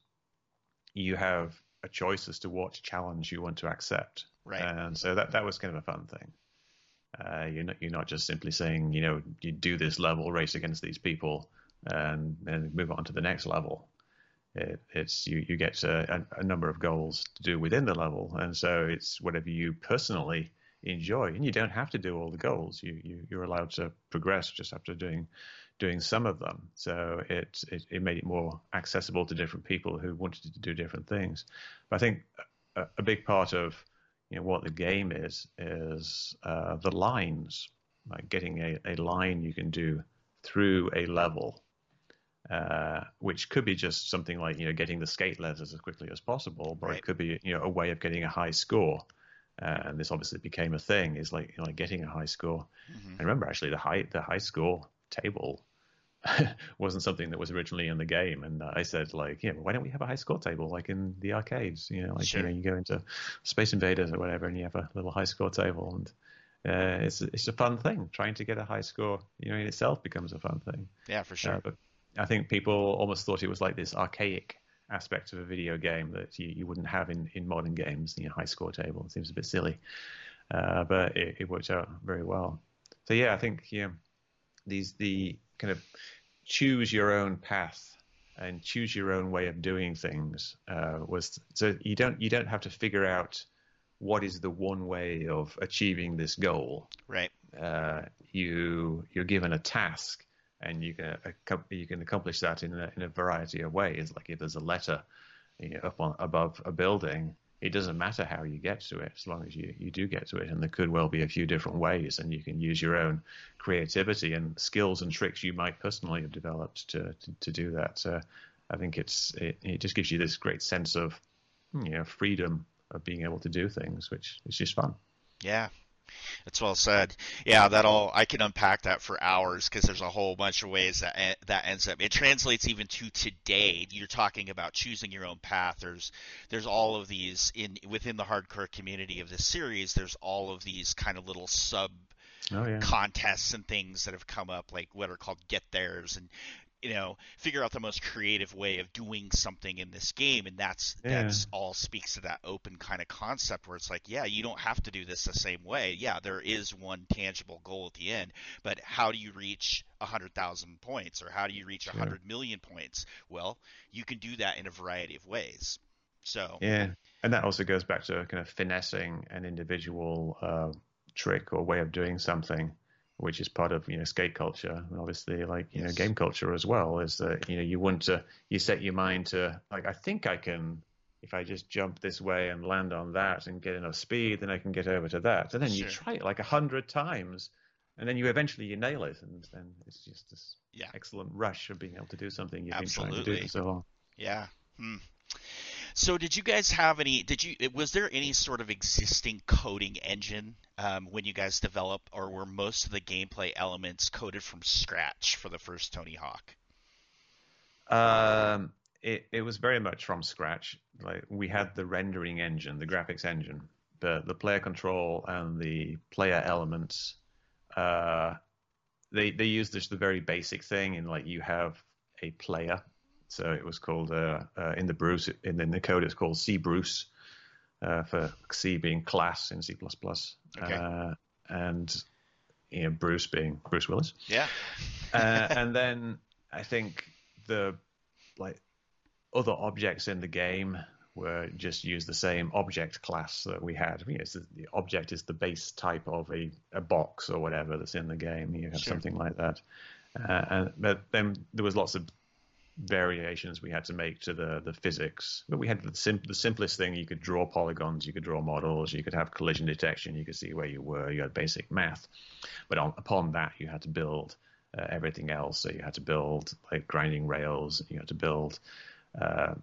you have a choice as to what challenge you want to accept. Right. And so that that was kind of a fun thing. Uh, you're not you're not just simply saying you know you do this level, race against these people, and then move on to the next level. It, it's you you get a, a, number of goals to do within the level, and so it's whatever you personally enjoy, and you don't have to do all the goals. You, you you're allowed to progress just after doing doing some of them. So it, it, it made it more accessible to different people who wanted to do different things. But I think a, a big part of you know what the game is is uh, the lines, like getting a, a line you can do through a level, uh, which could be just something like you know getting the skate letters as quickly as possible, but right. it could be you know a way of getting a high score. Uh, and this obviously became a thing. Is like you know, like getting a high score. Mm-hmm. And remember, actually, the high the high score table wasn't something that was originally in the game. And I said, like, yeah, why don't we have a high score table like in the arcades? You know, like sure. you know, you go into Space Invaders or whatever, and you have a little high score table, and uh, it's it's a fun thing. Trying to get a high score, you know, in itself becomes a fun thing. Yeah, for sure. Uh, but I think people almost thought it was like this archaic aspect of a video game that you, you wouldn't have in, in modern games. You know, high score table it seems a bit silly, uh, but it, it worked out very well. So yeah, I think yeah, these the kind of choose your own path and choose your own way of doing things uh, was so you don't you don't have to figure out what is the one way of achieving this goal. Right. Uh, you you're given a task and you can uh, you can accomplish that in a, in a variety of ways. Like if there's a letter you know, up on above a building, it doesn't matter how you get to it as long as you, you do get to it. And there could well be a few different ways, and you can use your own creativity and skills and tricks you might personally have developed to, to, to do that. I think it's it, it just gives you this great sense of you know freedom of being able to do things, which is just fun. Yeah, that's well said. Yeah, that all I can unpack that for hours because there's a whole bunch of ways that that ends up. It translates even to today. You're talking about choosing your own path. There's there's all of these in within the hardcore community of this series. There's all of these kind of little sub Oh, yeah. contests and things that have come up, like what are called get theirs, and you know figure out the most creative way of doing something in this game and that's yeah. that's all speaks to that open kind of concept where it's like yeah you don't have to do this the same way. Yeah there is one tangible goal at the end but how do you reach 100,000 points or how do you reach a 100 million points? Well you can do that in a variety of ways. So yeah and that also goes back to kind of finessing an individual uh, trick or way of doing something which is part of you know skate culture and obviously like you yes. know game culture as well is that you know you want to you set your mind to like I think I can if I just jump this way and land on that and get enough speed then I can get over to that and then sure. you try it like a hundred times and then you eventually you nail it and then it's just this yeah. excellent rush of being able to do something you've Absolutely. been trying to do for so long yeah hmm. So, did you guys have any? Did you? Was there any sort of existing coding engine um, when you guys developed, or were most of the gameplay elements coded from scratch for the first Tony Hawk? Um, it it was very much from scratch. Like we had the rendering engine, the graphics engine, but the player control and the player elements. Uh, they they used just the very basic thing in like you have a player so it was called uh, uh, in the Bruce in, in the code it's called C Bruce uh, for C being class in C++, okay. Uh, and you know Bruce being Bruce Willis. Yeah. Uh, and then I think the like other objects in the game were just use the same object class that we had. You know, the object is the base type of a, a box or whatever that's in the game. You have sure. something like that. Uh, and but then there was lots of variations we had to make to the the physics. But we had the, sim- the simplest thing: you could draw polygons, you could draw models, you could have collision detection, you could see where you were. You had basic math, but on, upon that, you had to build uh, everything else. So you had to build like grinding rails, you had to build uh,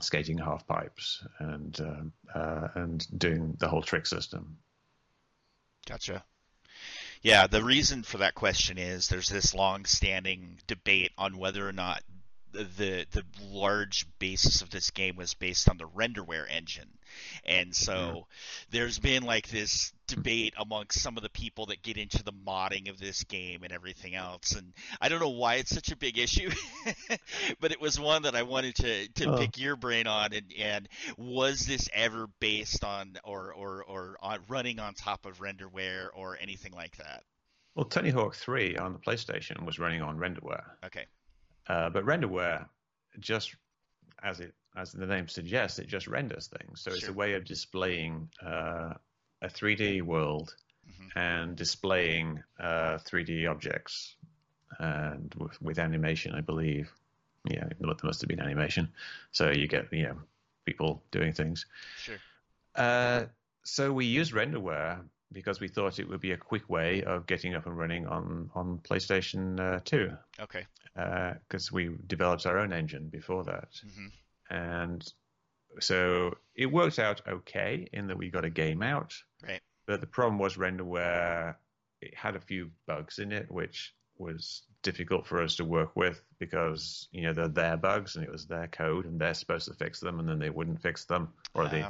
skating half pipes, and uh, uh and doing the whole trick system. Gotcha. Yeah, the reason for that question is there's this long-standing debate on whether or not the the large basis of this game was based on the renderware engine and so yeah. there's been like this debate amongst some of the people that get into the modding of this game and everything else and i don't know why it's such a big issue but it was one that i wanted to to oh. pick your brain on and and was this ever based on or or or on running on top of renderware or anything like that well, Tony Hawk 3 on the PlayStation was running on renderware. Okay. Uh, but renderware just as it as the name suggests, it just renders things. So sure. it's a way of displaying uh, a 3D world mm-hmm. and displaying uh, 3D objects and with, with, animation, I believe. Yeah, there must have been animation. So you get you know people doing things. Sure. Uh, so we use renderware because we thought it would be a quick way of getting up and running on on PlayStation uh, 2. Okay. Because uh, we developed our own engine before that, mm-hmm. and so it worked out okay in that we got a game out. Right. But the problem was renderware. It had a few bugs in it, which was difficult for us to work with because you know they're their bugs and it was their code and they're supposed to fix them and then they wouldn't fix them or they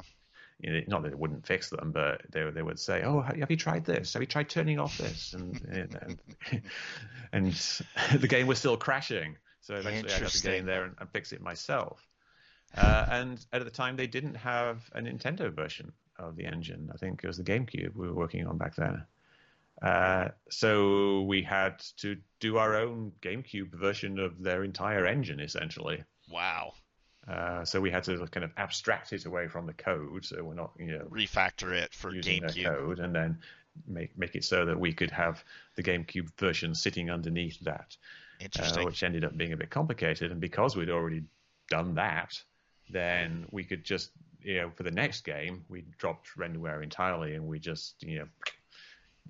you know, not that it wouldn't fix them, but they they would say, "Oh, have you tried this? Have you tried turning off this?" And and, and the game was still crashing. So eventually, I had to get in there and, and fix it myself. Uh, and at the time, they didn't have a Nintendo version of the engine. I think it was the GameCube we were working on back then. Uh, so we had to do our own GameCube version of their entire engine, essentially. Wow. Uh, so we had to kind of abstract it away from the code, so we're not you know refactor it for GameCube code, and then make make it so that we could have the GameCube version sitting underneath that, uh, which ended up being a bit complicated. And because we'd already done that, then we could just you know for the next game we dropped renderware entirely, and we just you know.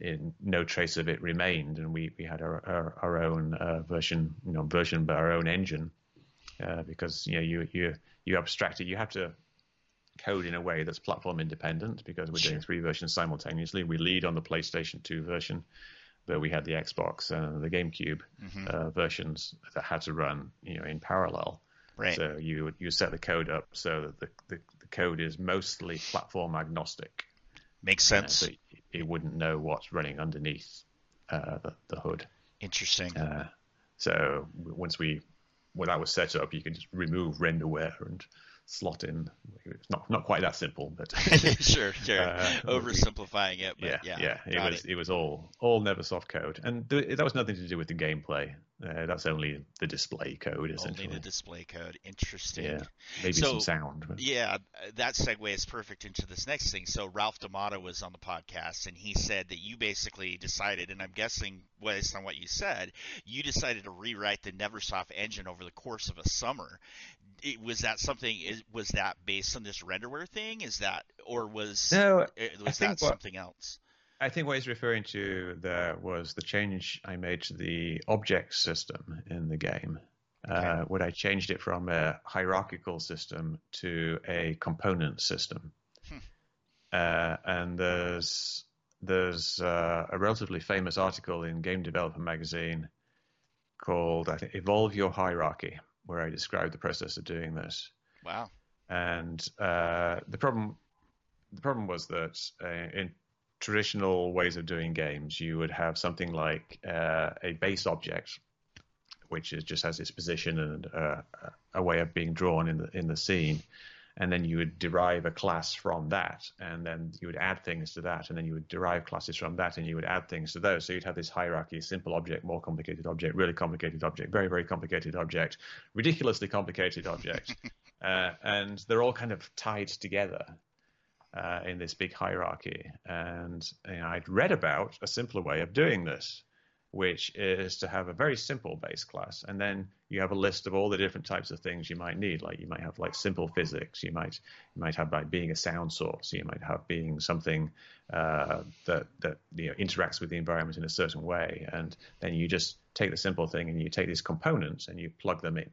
In, no trace of it remained, and we, we had our our, our own uh, version, you know, version, but our own engine uh, because you know you you you abstract it. You have to code in a way that's platform independent because we're sure. doing three versions simultaneously. We lead on the PlayStation 2 version, but we had the Xbox and the GameCube mm-hmm. uh, versions that had to run you know in parallel. Right. So you you set the code up so that the, the, the code is mostly platform agnostic. Makes sense. so it wouldn't know what's running underneath uh, the, the hood. Interesting. Uh, so once we when that was set up, you can just remove renderware and slot in. It's not not quite that simple, but sure, sure. Uh, Oversimplifying it, yeah, yeah, yeah. It was it. it. was all all Neversoft code, and th- that was nothing to do with the gameplay. Uh, that's only the display code, essentially. Only the display code. Interesting. Yeah, maybe so, some sound. But... Yeah, that segues perfect into this next thing. So Ralph D'Amato was on the podcast, and he said that you basically decided, and I'm guessing based on what you said, you decided to rewrite the Neversoft engine over the course of a summer. It, was that something? Is, Was that based on this renderware thing? Is that, or was no? Was that something else? I think what he's referring to there was the change I made to the object system in the game. Uh, okay. Uh, when I changed it from a hierarchical system to a component system. Hmm. Uh, and there's there's uh, a relatively famous article in Game Developer Magazine called I think Evolve Your Hierarchy, where I describe the process of doing this. Wow. And uh, the problem the problem was that uh, in traditional ways of doing games, you would have something like uh, a base object, which is, just has its position and uh, a way of being drawn in the in the scene, and then you would derive a class from that, and then you would add things to that, and then you would derive classes from that, and you would add things to those. So you'd have this hierarchy: simple object, more complicated object, really complicated object, very very complicated object, ridiculously complicated object, uh, and they're all kind of tied together uh, in this big hierarchy. And you know, I'd read about a simpler way of doing this. which is to have a very simple base class, and then you have a list of all the different types of things you might need. Like you might have like simple physics, you might you might have like being a sound source, you might have being something uh, that that you know interacts with the environment in a certain way, and then you just take the simple thing and you take these components and you plug them in.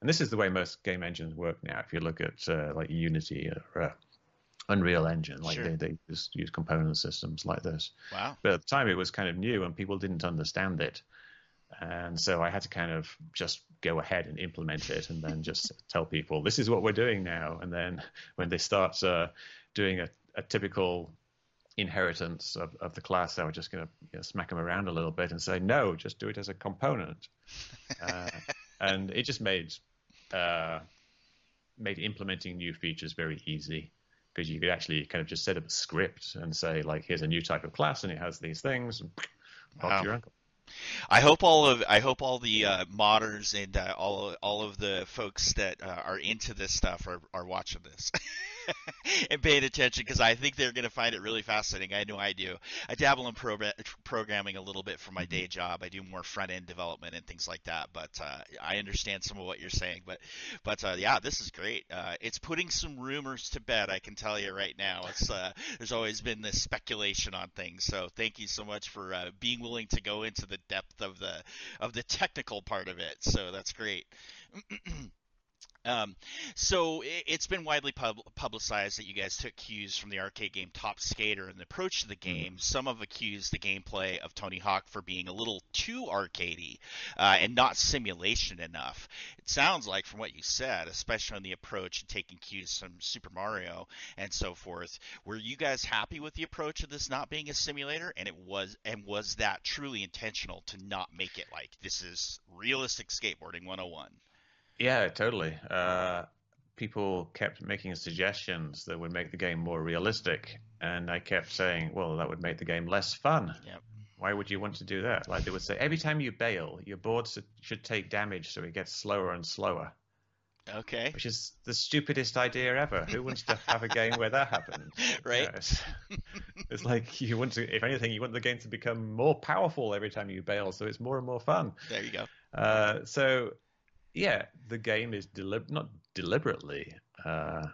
And this is the way most game engines work now. If you look at uh, like Unity or uh, Unreal Engine. Like sure. they, they just use component systems like this. Wow. But at the time it was kind of new and people didn't understand it. And so I had to kind of just go ahead and implement it and then just tell people, this is what we're doing now. And then when they start uh, doing a, a, typical inheritance of, of the class, I was just going to you know, smack them around a little bit and say, no, just do it as a component. uh, and it just made uh, made implementing new features very easy because you could actually kind of just set up a script and say like, here's a new type of class and it has these things. And wow. your uncle. I hope all of I hope all the uh, modders and uh, all all of the folks that uh, are into this stuff are, are watching this. and paying attention because I think they're going to find it really fascinating. I know I do. I dabble in pro- programming a little bit for my day job. I do more front end development and things like that. But uh, I understand some of what you're saying. But but uh, yeah, this is great. Uh, it's putting some rumors to bed. I can tell you right now. It's uh, there's always been this speculation on things. So thank you so much for uh, being willing to go into the depth of the of the technical part of it. So that's great. Um, so it, has been widely pub- publicized that you guys took cues from the arcade game Top Skater and the approach to the mm-hmm. game. Some have accused the gameplay of Tony Hawk for being a little too arcadey uh, and not simulation enough. It sounds like, from what you said, especially on the approach and taking cues from Super Mario and so forth, were you guys happy with the approach of this not being a simulator? And it was, and was that truly intentional to not make it like this is realistic skateboarding 101? Yeah, totally. Uh, people kept making suggestions that would make the game more realistic, and I kept saying, "Well, that would make the game less fun." Yep. Why would you want to do that? Like they would say, every time you bail, your board should take damage, so it gets slower and slower. Okay. Which is the stupidest idea ever. Who wants to have a game where that happens? Right. it's, it's, like you want to, if anything, you want the game to become more powerful every time you bail, so it's more and more fun. There you go. Uh, so yeah, the game is delib- not deliberately uh,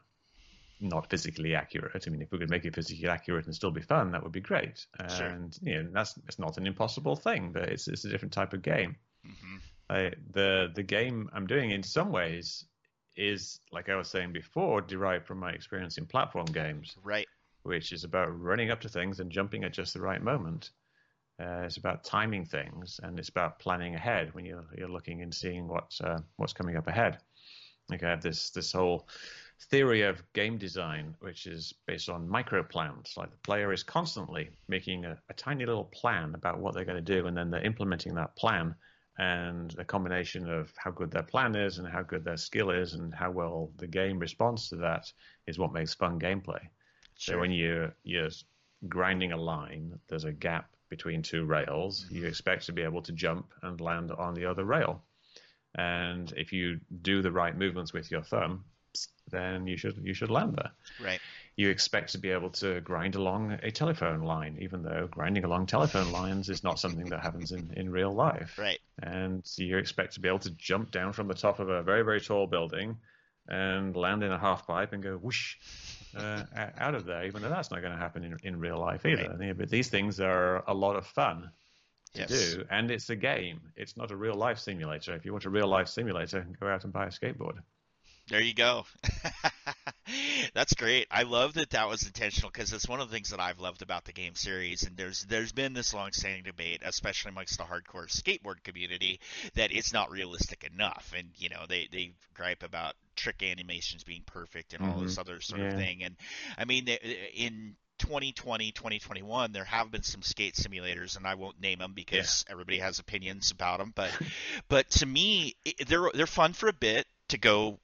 not physically accurate. I mean, if we could make it physically accurate and still be fun, that would be great. Sure. And you know, that's it's not an impossible thing, but it's it's a different type of game. Mm-hmm. I, the the game I'm doing in some ways is like I was saying before, derived from my experience in platform games. Right. Which is about running up to things and jumping at just the right moment. Uh, it's about timing things, and it's about planning ahead when you're you're looking and seeing what's uh, what's coming up ahead. Like I have this this whole theory of game design, which is based on micro plans. Like the player is constantly making a, a tiny little plan about what they're going to do, and then they're implementing that plan. And a combination of how good their plan is, and how good their skill is, and how well the game responds to that is what makes fun gameplay. Sure. So when you you're grinding a line, there's a gap between two rails, you mm-hmm. expect to be able to jump and land on the other rail. And if you do the right movements with your thumb, then you should you should land there. Right. You expect to be able to grind along a telephone line, even though grinding along telephone lines is not something that happens in, in real life. Right. And you expect to be able to jump down from the top of a very, very tall building and land in a half pipe and go whoosh uh, out of there, even though that's not going to happen in, in real life either. Right. But these things are a lot of fun to yes. do, and it's a game. It's not a real life simulator. If you want a real life simulator, go out and buy a skateboard. There you go. That's great. I love that that was intentional because it's one of the things that I've loved about the game series. And there's there's been this long-standing debate, especially amongst the hardcore skateboard community, that it's not realistic enough. And you know they they gripe about trick animations being perfect and all mm-hmm. this other sort yeah. of thing. And I mean in 2020 2021 there have been some skate simulators and I won't name them because yeah. everybody has opinions about them but but to me they're they're fun for a bit to go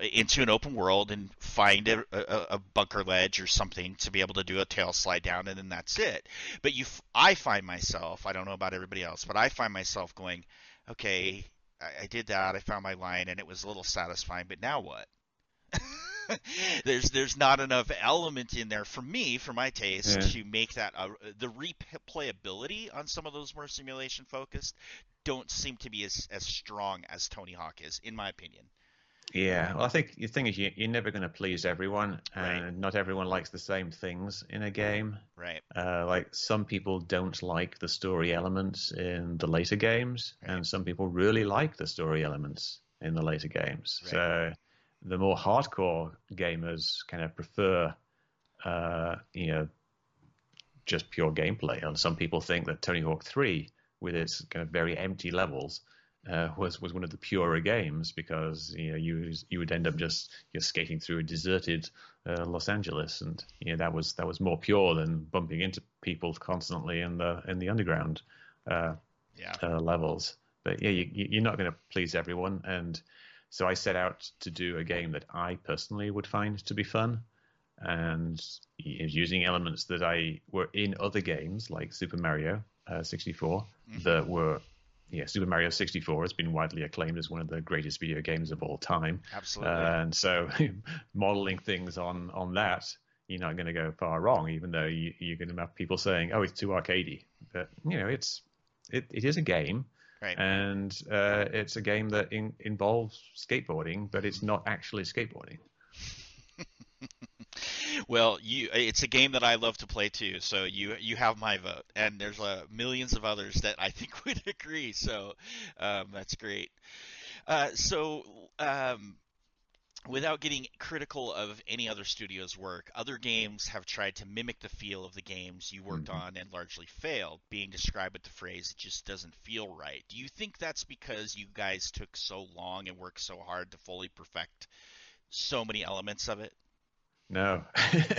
into an open world and find a, a, a, bunker ledge or something to be able to do a tail slide down, and then that's it. But you, I find myself, I don't know about everybody else, but I find myself going, okay, I, I did that, I found my line, and it was a little satisfying, but now what? there's there's not enough element in there for me, for my taste, Yeah. to make that uh, the replayability on some of those more simulation focused don't seem to be as as strong as Tony Hawk is, in my opinion. Yeah, well, I think the thing is you, you're never going to please everyone, Right. and not everyone likes the same things in a game. Right. Uh, like some people don't like the story elements in the later games, Right. and some people really like the story elements in the later games. Right. So the more hardcore gamers kind of prefer, uh, you know, just pure gameplay. And some people think that Tony Hawk 3, with its kind of very empty levels, uh, was was one of the purer games because you know you you would end up just you're skating through a deserted uh, Los Angeles, and you know that was that was more pure than bumping into people constantly in the in the underground uh, Yeah. uh, levels. But yeah, you, you- you're not going to please everyone, and so I set out to do a game that I personally would find to be fun, and using elements that I were in other games like Super Mario uh, 64 that were. Yeah, Super Mario 64 has been widely acclaimed as one of the greatest video games of all time. Absolutely. And so, modeling things on on that, you're not going to go far wrong, even though you, you're going to have people saying, "Oh, it's too arcadey." But you know, it's it, it is a game, Right. and uh, it's a game that in, involves skateboarding, but it's not actually skateboarding. Well, you it's a game that I love to play too, so you you have my vote, and there's uh, millions of others that I think would agree. So um, that's great. Uh, so um, without getting critical of any other studio's work, other games have tried to mimic the feel of the games you worked Mhm. on and largely failed, being described with the phrase "it just doesn't feel right." Do you think that's because you guys took so long and worked so hard to fully perfect so many elements of it? No.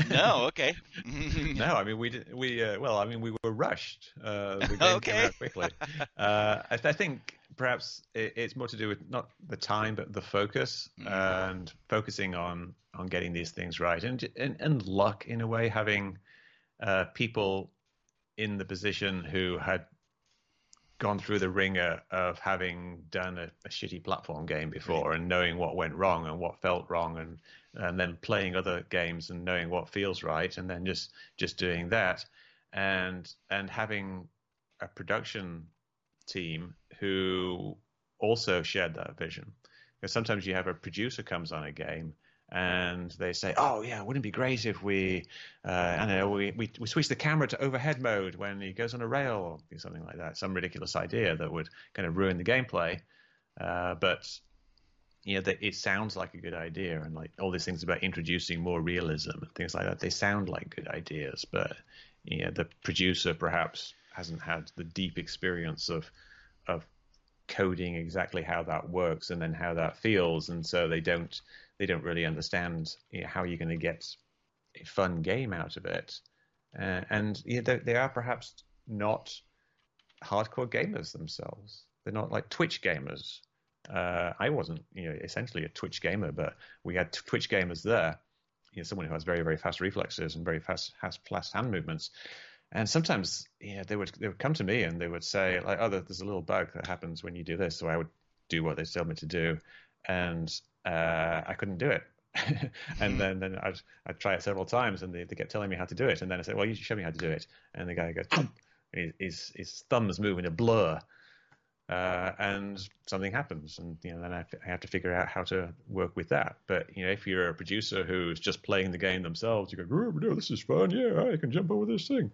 No, okay. no, I mean we did, we uh, well, I mean we were rushed. Uh, the game Okay. came out quickly. Uh, I, I think perhaps it, it's more to do with not the time, but the focus Mhm. and focusing on on getting these things right, and and, and luck in a way, having uh, people in the position who had gone through the ringer of having done a, a shitty platform game before and knowing what went wrong and what felt wrong and and then playing other games and knowing what feels right and then just just doing that. And and having a production team who also shared that vision. Because sometimes you have a producer comes on a game and they say, "Oh yeah, wouldn't it be great if we, uh, I don't know, we, we we switch the camera to overhead mode when he goes on a rail or something like that, some ridiculous idea that would kind of ruin the gameplay." Uh, but you know, it sounds like a good idea, and like all these things about introducing more realism and things like that, they sound like good ideas, but you know, the producer perhaps hasn't had the deep experience of coding exactly how that works and then how that feels, and so they don't they don't really understand you know, how you're going to get a fun game out of it. Uh, and they, are perhaps not hardcore gamers themselves. They're not like Twitch gamers. Uh, I wasn't, you know, essentially a Twitch gamer, but we had Twitch gamers there. You know, someone who has very, very fast reflexes and very fast, fast, fast hand movements. And sometimes, you know, they would they would come to me and they would say like, "Oh, there's a little bug that happens when you do this." So I would do what they told me to do, and uh, I couldn't do it. and then, then I'd, I'd try it several times, and they, they kept telling me how to do it. And then I said, "Well, you should show me how to do it." And the guy goes, and his, his his thumbs move in a blur, uh, and something happens, and you know, then I, f- I have to figure out how to work with that. But you know, if you're a producer who's just playing the game themselves, you go, "Oh, no, this is fun. Yeah, I can jump over this thing."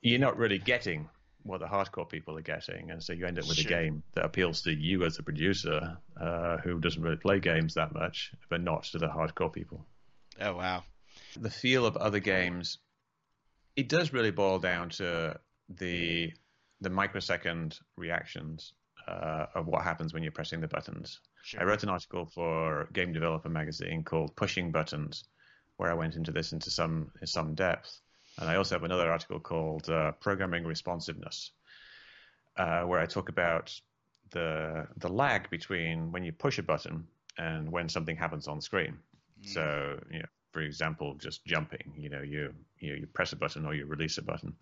You're not really getting what the hardcore people are getting, and so you end up with Sure. a game that appeals to you as a producer uh, who doesn't really play games that much, but not to the hardcore people. Oh wow. The feel of other games, it does really boil down to the the microsecond reactions uh, of what happens when you're pressing the buttons. Sure. I wrote an article for Game Developer magazine called "Pushing Buttons," where I went into this into some in some depth, and I also have another article called uh, "Programming Responsiveness," uh, where I talk about the the lag between when you push a button and when something happens on screen. Mm. So, you know, for example, just jumping. You know, you you you press a button or you release a button,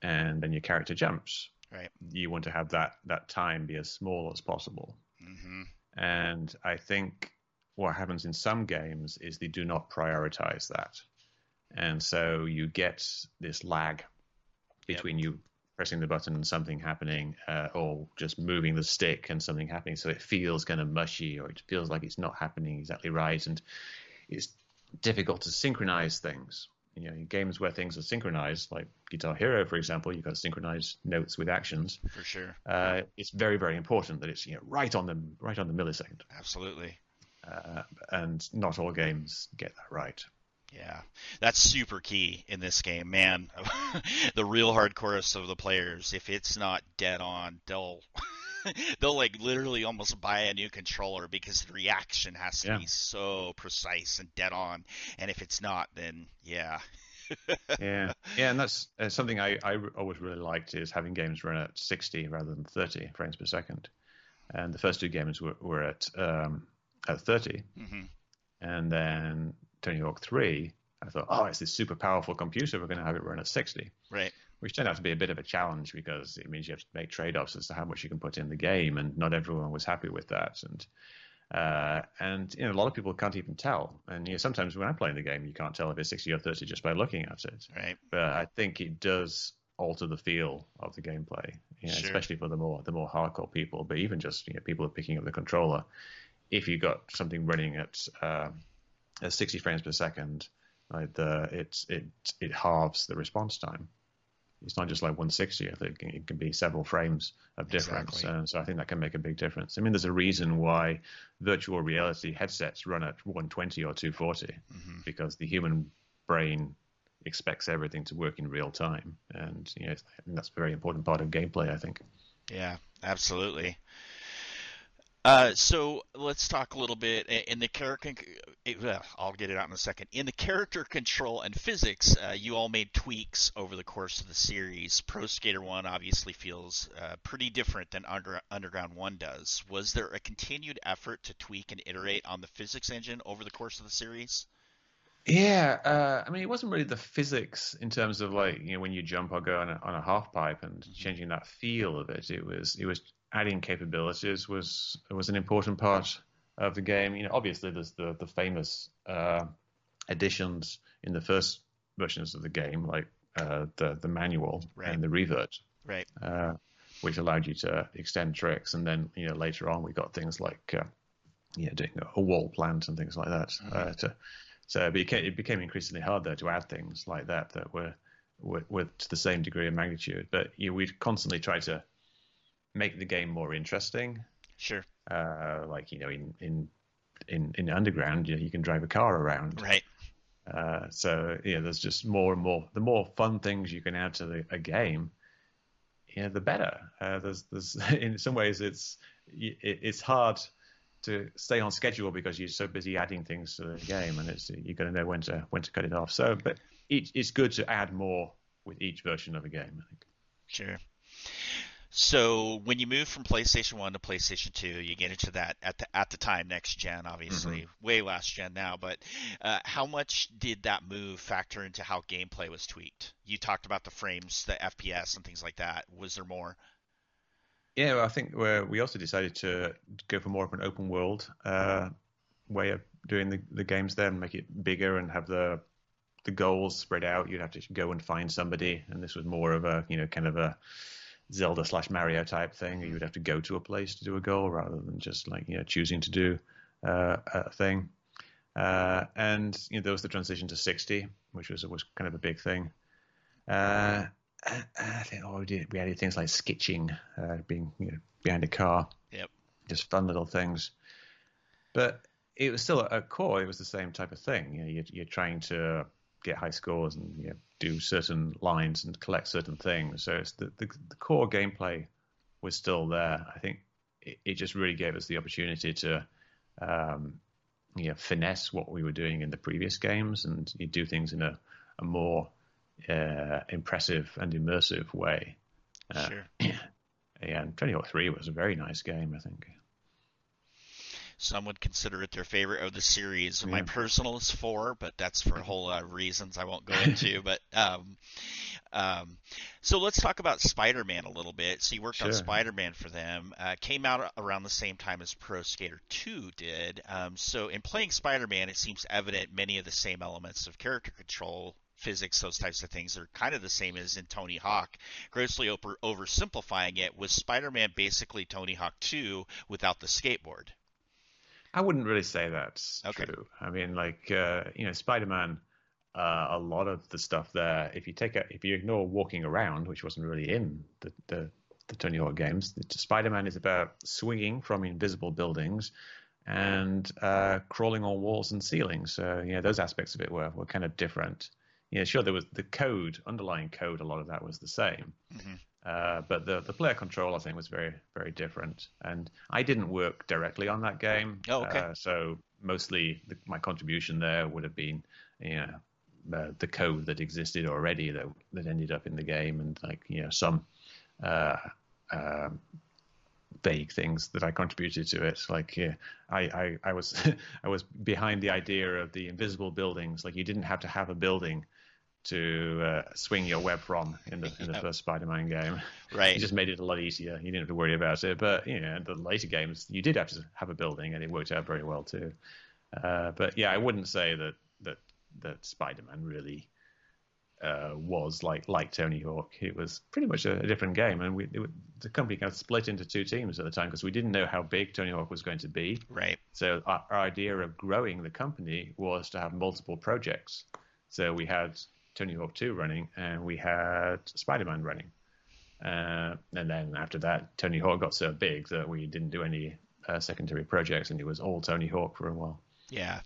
and then your character jumps. Right. You want to have that that time be as small as possible. hmm And I think what happens in some games is they do not prioritize that, and so you get this lag between yep. you pressing the button and something happening, uh, or just moving the stick and something happening. So it feels kind of mushy, or it feels like it's not happening exactly right, and it's difficult to synchronize things. You know, in games where things are synchronized, like Guitar Hero, for example, you've got to synchronize notes with actions. For sure, uh, it's very, very important that it's you know right on the right on the millisecond. Absolutely. Uh, and not all games get that right. Yeah, that's super key in this game, man. the real hardcore of the players, if it's not dead on, they'll they'll like literally almost buy a new controller because the reaction has to yeah. be so precise and dead on. And if it's not, then yeah. yeah, yeah, and that's uh, something I, I always really liked is having games run at 60 rather than 30 frames per second. And the first two games were, were at um, at 30, mm-hmm. and then Tony Hawk 3, I thought, oh, it's this super powerful computer. We're going to have it run at 60. Right. Which turned out to be a bit of a challenge because it means you have to make trade offs as to how much you can put in the game, and not everyone was happy with that. And uh, and you know, a lot of people can't even tell. And you know, sometimes when I'm playing the game, you can't tell if it's 60 or 30 just by looking at it. Right. But I think it does alter the feel of the gameplay, you know, sure. especially for the more the more hardcore people. But even just you know, people are picking up the controller. If you've got something running at uh, at 60 frames per second, like the it it it halves the response time. It's not just like 160. I think it can be several frames of difference. Exactly. Uh, so I think that can make a big difference. I mean, there's a reason why virtual reality headsets run at 120 or 240 mm-hmm. because the human brain expects everything to work in real time, and you know, that's a very important part of gameplay. I think. Yeah, absolutely. Uh, so let's talk a little bit in the character. I'll get it out in a second. In the character control and physics, uh, you all made tweaks over the course of the series. Pro Skater One obviously feels uh, pretty different than Under, Underground One does. Was there a continued effort to tweak and iterate on the physics engine over the course of the series? Yeah, uh, I mean, it wasn't really the physics in terms of like you know when you jump or go on a, on a half pipe and mm-hmm. changing that feel of it. It was it was adding capabilities was was an important part of the game. You know, obviously there's the the famous uh, additions in the first versions of the game, like uh, the the manual right. and the revert, right, uh, which allowed you to extend tricks. And then you know later on we got things like uh, you know doing a wall plant and things like that. Mm-hmm. Uh, to, so it became, it became increasingly hard there to add things like that that were, were, were to the same degree of magnitude. But you know, we'd constantly try to make the game more interesting. Sure. Uh, like you know, in in in in underground, you know, you can drive a car around. Right. Uh, so yeah, there's just more and more. The more fun things you can add to the, a game, you know, the better. Uh, there's there's in some ways it's it, it's hard to stay on schedule because you're so busy adding things to the game, and it's you got to know when to when to cut it off. So, but it, it's good to add more with each version of a game. I think. Sure. So when you move from PlayStation One to PlayStation Two, you get into that at the at the time next gen, obviously mm-hmm. way last gen now. But uh, how much did that move factor into how gameplay was tweaked? You talked about the frames, the FPS, and things like that. Was there more? Yeah, well, I think we also decided to go for more of an open world uh, way of doing the, the games there and make it bigger and have the the goals spread out. You'd have to go and find somebody, and this was more of a you know kind of a Zelda slash Mario type thing. You would have to go to a place to do a goal rather than just like you know choosing to do uh, a thing. Uh, and you know there was the transition to 60, which was was kind of a big thing. Uh, I think oh we did we added things like skitching, uh, being you know behind a car. Yep. Just fun little things. But it was still at core. It was the same type of thing. You know, you're, you're trying to get high scores and you know, do certain lines and collect certain things. So it's the, the, the core gameplay was still there. I think it, it, just really gave us the opportunity to um, you know, finesse what we were doing in the previous games and you do things in a, a more uh, impressive and immersive way. Uh, sure. Yeah, and Tony Hawk 3 was a very nice game, I think. Some would consider it their favorite of the series. Yeah. My personal is four, but that's for a whole lot of reasons I won't go into. but um, Um, so let's talk about Spider-Man a little bit. So you worked Sure. on Spider-Man for them. Uh, came out around the same time as Pro Skater 2 did. Um, so in playing Spider-Man, it seems evident many of the same elements of character control, physics, those types of things are kind of the same as in Tony Hawk. Grossly over oversimplifying it, was Spider-Man basically Tony Hawk 2 without the skateboard? I wouldn't really say that's Okay. true. I mean, like uh, you know, Spider-Man. Uh, a lot of the stuff there, if you take a, if you ignore walking around, which wasn't really in the the, the Tony Hawk games, Spider-Man is about swinging from invisible buildings and uh, crawling on walls and ceilings. So you know, those aspects of it were were kind of different. Yeah, sure, there was the code, underlying code. A lot of that was the same. Mhm. Uh, but the the player control, I think, was very very different. And I didn't work directly on that game. Oh, okay. Uh, so mostly the, my contribution there would have been, you know, uh, the code that existed already that that ended up in the game, and like you know some uh, um, vague things that I contributed to it. Like yeah, I, I I was I was behind the idea of the invisible buildings. Like you didn't have to have a building to uh, swing your web from in the in the Yeah. first Spider-Man game. Right. It just made it a lot easier. You didn't have to worry about it. But you know, the later games, you did have to have a building, and it worked out very well too. Uh, but yeah, I wouldn't say that that that Spider-Man really uh, was like like Tony Hawk. It was pretty much a, a different game, and we it, the company kind of split into two teams at the time because we didn't know how big Tony Hawk was going to be. Right. So our, our idea of growing the company was to have multiple projects. So we had Tony Hawk 2 running, and we had Spider-Man running. Uh, and then after that, Tony Hawk got so big that we didn't do any uh, secondary projects, and it was all Tony Hawk for a while. Yeah,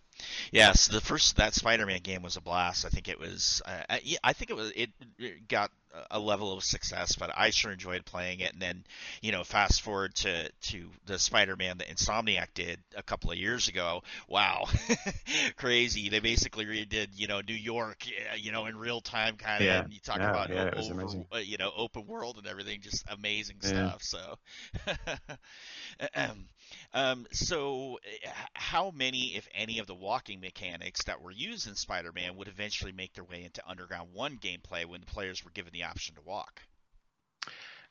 yeah. So the first that Spider-Man game was a blast. I think it was. Uh, I- I think it was. It it got a level of success, but I sure enjoyed playing it. And then, you know, fast forward to to the Spider-Man that Insomniac did a couple of years ago. Wow, crazy! They basically redid, you know, New York, you know, in real time, kind of. Yeah. And you talk Yeah, about yeah, over, uh, you know, open world and everything, just amazing stuff. So. Um, um, so, uh, how many, if any, of the walking mechanics that were used in Spider-Man would eventually make their way into Underground One gameplay when the players were given the option to walk?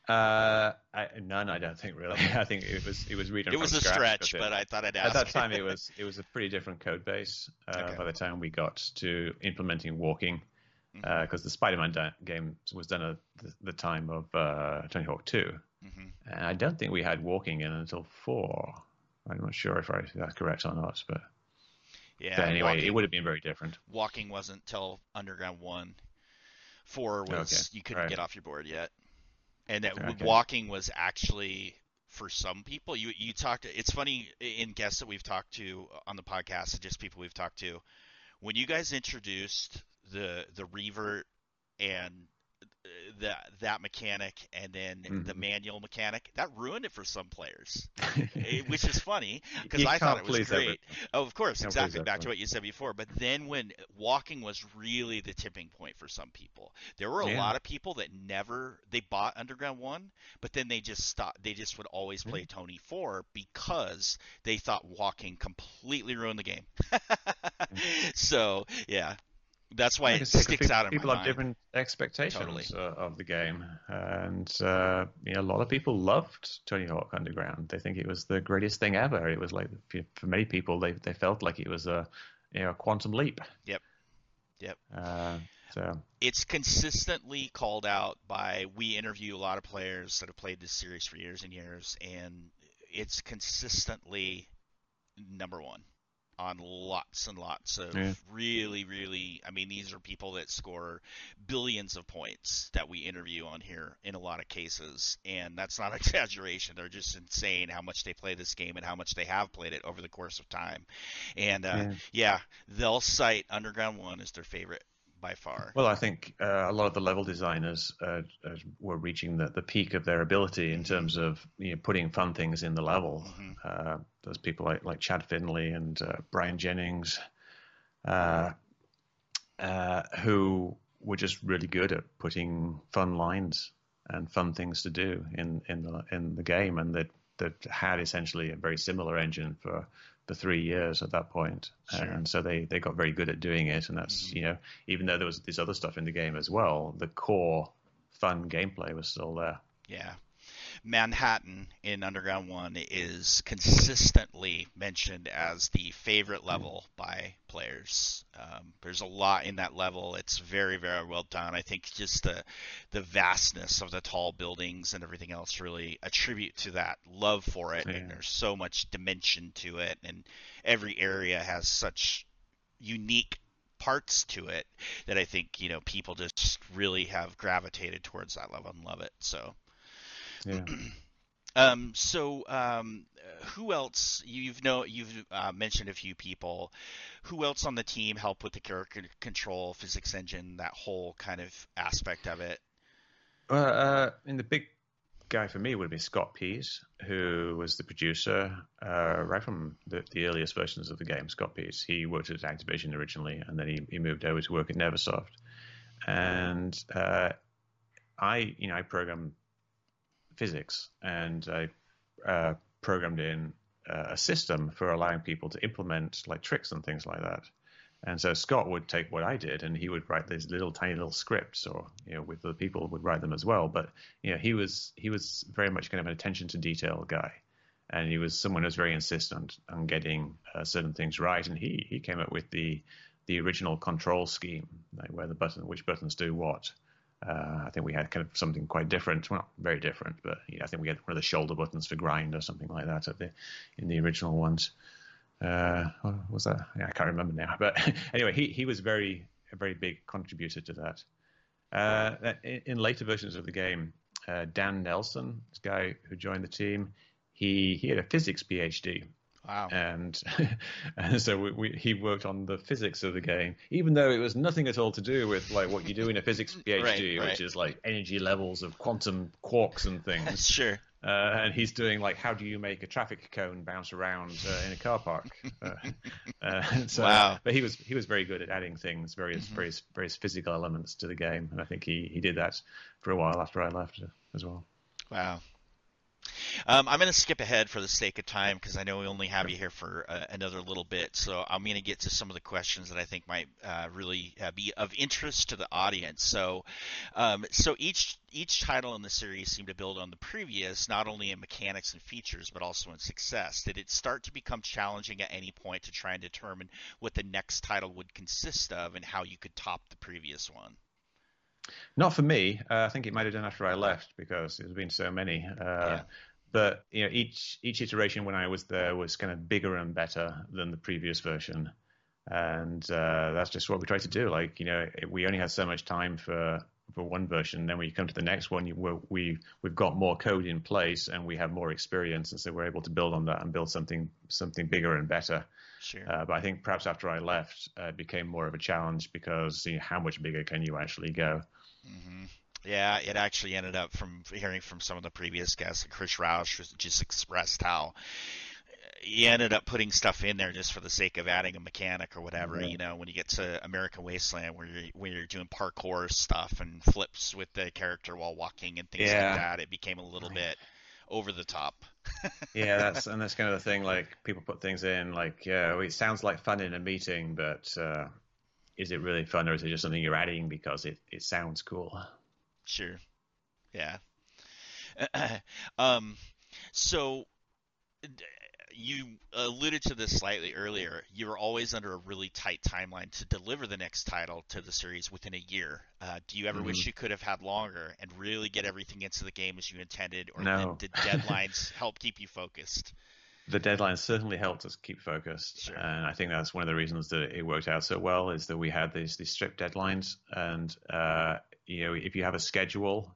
Uh, I, none, I don't think really. I think it was it was it was a scratch, stretch, but I thought I'd at that time it was it was a pretty different code base uh, Okay. by the time we got to implementing walking because the Spider-Man da- game was done at the, the time of uh, Tony Hawk 2 Mhm. and I don't think we had walking in until 4 I'm not sure if, I, that's correct or not but, yeah. but anyway walking, it would have been very different walking wasn't till Underground One. Four was Okay, you couldn't right. get off your board yet, and that Okay. walking was actually for some people. You you talked. It's funny in guests that we've talked to on the podcast, and just people we've talked to. When you guys introduced the the revert and that that mechanic, and then the Mhm. manual mechanic, that ruined it for some players, eh, which is funny because I thought it was great. Oh, of course, exactly. Back to what you said before. But then when walking was really the tipping point for some people, there were a Yeah. lot of people that never they bought Underground One, but then they just stopped. They just would always play Tony Four because they thought walking completely ruined the game. so yeah, that's why it sticks people, out in people have different expectations Totally. uh, of the game, and uh, you know, a lot of people loved Tony Hawk Underground. They think it was the greatest thing ever. It was like for for many people, they they felt like it was a you know a quantum leap. Yep. Yep. Uh, so it's consistently called out by we interview a lot of players that have played this series for years and years and it's consistently number one on lots and lots of Yeah. really really i mean these are people that score billions of points that we interview on here in a lot of cases and that's not exaggeration they're just insane how much they play this game and how much they have played it over the course of time and uh, Yeah. yeah they'll cite underground one as their favorite by far Well, I think uh, a lot of the level designers uh, uh, were reaching the, the peak of their ability in terms of you know, putting fun things in the level. Mhm. Uh, there's people like, like Chad Finley and uh, Brian Jennings uh, uh, who were just really good at putting fun lines and fun things to do in, in the in the game, and that that had essentially a very similar engine for the three years at that point, Sure. and so they they got very good at doing it. And that's Mhm. you know even though there was this other stuff in the game as well, the core fun gameplay was still there. Yeah. Manhattan in Underground 1 is consistently mentioned as the favorite level by players. Um, there's a lot in that level. It's very, very well done. I think just the the vastness of the tall buildings and everything else really attribute to that love for it. Yeah. And there's so much dimension to it, and every area has such unique parts to it that I think you know people just really have gravitated towards that level and love it. So. Yeah. Um, so, um, who else? You've know you've uh, mentioned a few people. Who else on the team helped with the character control, physics engine, that whole kind of aspect of it? Well, uh, and the big guy for me would be Scott Pease, who was the producer uh, right from the, the earliest versions of the game. Scott Pease, he worked at Activision originally, and then he, he moved over to work at Neversoft. And uh, I, you know, I programmed physics, and I uh, programmed in uh, a system for allowing people to implement like tricks and things like that. And so Scott would take what I did, and he would write these little tiny little scripts, or you know, with the people would write them as well. But you know, he was he was very much kind of an attention to detail guy, and he was someone who was very insistent on getting uh, certain things right. And he he came up with the the original control scheme, like where the button which buttons do what. Uh, I think we had kind of something quite different, well, very different, but I think we had one of the shoulder buttons for grind or something like that at the in the original ones. Uh, was that? Yeah, I can't remember now. But anyway, he, he was very a very big contributor to that. Uh, in, in later versions of the game, uh, Dan Nelson, this guy who joined the team, he he had a physics PhD, Wow. and and so we, we, he worked on the physics of the game, even though it was nothing at all to do with like what you do in a physics PhD, Right, right. which is like energy levels of quantum quarks and things. sure. Uh, and he's doing like how do you make a traffic cone bounce around uh, in a car park? Uh, uh, so, Wow. But he was he was very good at adding things, various Mhm. various various physical elements to the game, and I think he he did that for a while after I left uh, as well. Wow. Um, I'm going to skip ahead for the sake of time because I know we only have you here for uh, another little bit. So I'm going to get to some of the questions that I think might uh, really uh, be of interest to the audience. So, um, so each each title in the series seemed to build on the previous, not only in mechanics and features, but also in success. Did it start to become challenging at any point to try and determine what the next title would consist of and how you could top the previous one? Not for me. Uh, I think it might have done after I left because there's been so many. Uh, Yeah. But you know, each each iteration when I was there was kind of bigger and better than the previous version, and uh, that's just what we try to do. Like you know, we only had so much time for for one version. Then when you come to the next one, you, we we've got more code in place and we have more experience, and so we're able to build on that and build something something bigger and better. Sure. Uh, but I think perhaps after I left, uh, it became more of a challenge because you know, how much bigger can you actually go? hmm Yeah, it actually ended up from hearing from some of the previous guests. And Chris Roush just expressed how he ended up putting stuff in there just for the sake of adding a mechanic or whatever. Yeah. You know, when you get to American Wasteland, where you're when you're doing parkour stuff and flips with the character while walking and things Yeah. like that, it became a little bit over the top. yeah, that's and that's kind of the thing. Like people put things in, like yeah, it sounds like fun in a meeting, but uh, is it really fun, or is it just something you're adding because it, it sounds cool? Sure. Yeah. um, so you alluded to this slightly earlier. You were always under a really tight timeline to deliver the next title to the series within a year. Uh, do you ever wish Mhm. you could have had longer and really get everything into the game as you intended, or No. did, did deadlines help keep you focused? The deadline certainly helped us keep focused, Sure. and I think that's one of the reasons that it worked out so well. Is that we had these these strict deadlines, and uh, you know, if you have a schedule,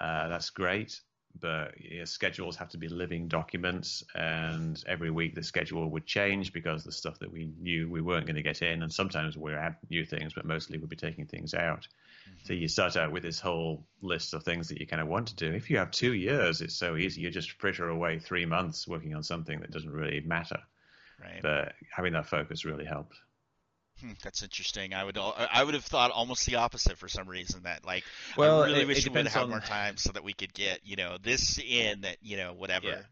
uh, that's great. But your schedules have to be living documents, and every week the schedule would change because the stuff that we knew we weren't going to get in, and sometimes we'd add new things, but mostly we'd be taking things out. So you start out with this whole list of things that you kind of want to do. If you have two years, it's so easy. You just fritter away three months working on something that doesn't really matter. Right. But having that focus really helped. Hmm, that's interesting. I would I would have thought almost the opposite for some reason. That like Well, I really it- wish it we would have had on- more time so that we could get you know this in that you know whatever.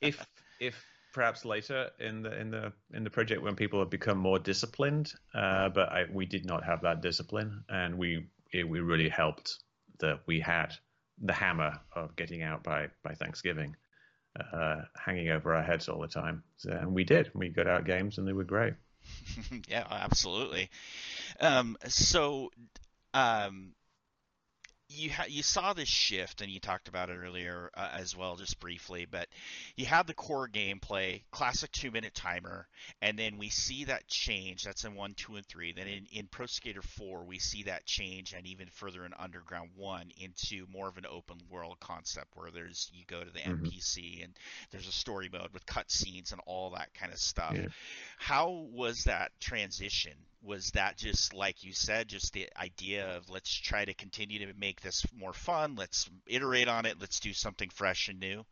if if perhaps later in the in the in the project when people have become more disciplined. Uh, but I, we did not have that discipline, and we it, we really helped that we had the hammer of getting out by by Thanksgiving, uh, hanging over our heads all the time. So, and we did. We got out games, and they were great. yeah, absolutely. Um, so, um, you ha- you saw this shift, and you talked about it earlier uh, as well, just briefly. But you had the core gameplay, classic two minute timer, and then we see that change. That's in one, two, and three. Then in, in Pro Skater four, we see that change, and even further in Underground one into more of an open world concept where there's you go to the mm-hmm. NPC and there's a story mode with cutscenes and all that kind of stuff. Yeah. How was that transition was that just like you said just the idea of let's try to continue to make this more fun. Let's iterate on it. Let's do something fresh and new.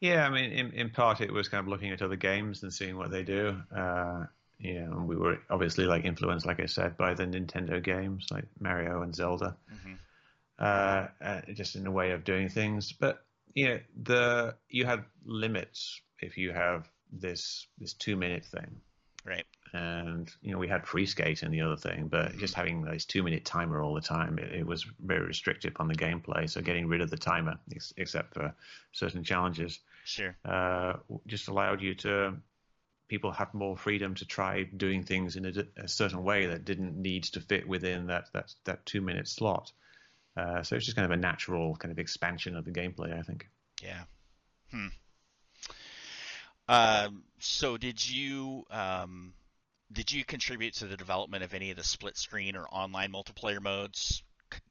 Yeah i mean in, in part it was kind of looking at other games and seeing what they do. Uh, you know and we were obviously like influenced like i said by the nintendo games like mario and zelda. Mm-hmm. uh, uh, just in a way of doing things. But you know the you had limits if you have this this two minute thing. Right and you know we had free skate and the other thing, but mm-hmm. just having this two minute timer all the time, it, it, was very restrictive on the gameplay. So getting rid of the timer, ex- except for certain challenges, sure, uh, just allowed you to people have more freedom to try doing things in a, a, certain way that didn't need to fit within that that that two minute slot. Uh, so it's just kind of a natural kind of expansion of the gameplay, I think. Yeah. Hmm. Um, so did you um, did you contribute to the development of any of the split screen or online multiplayer modes?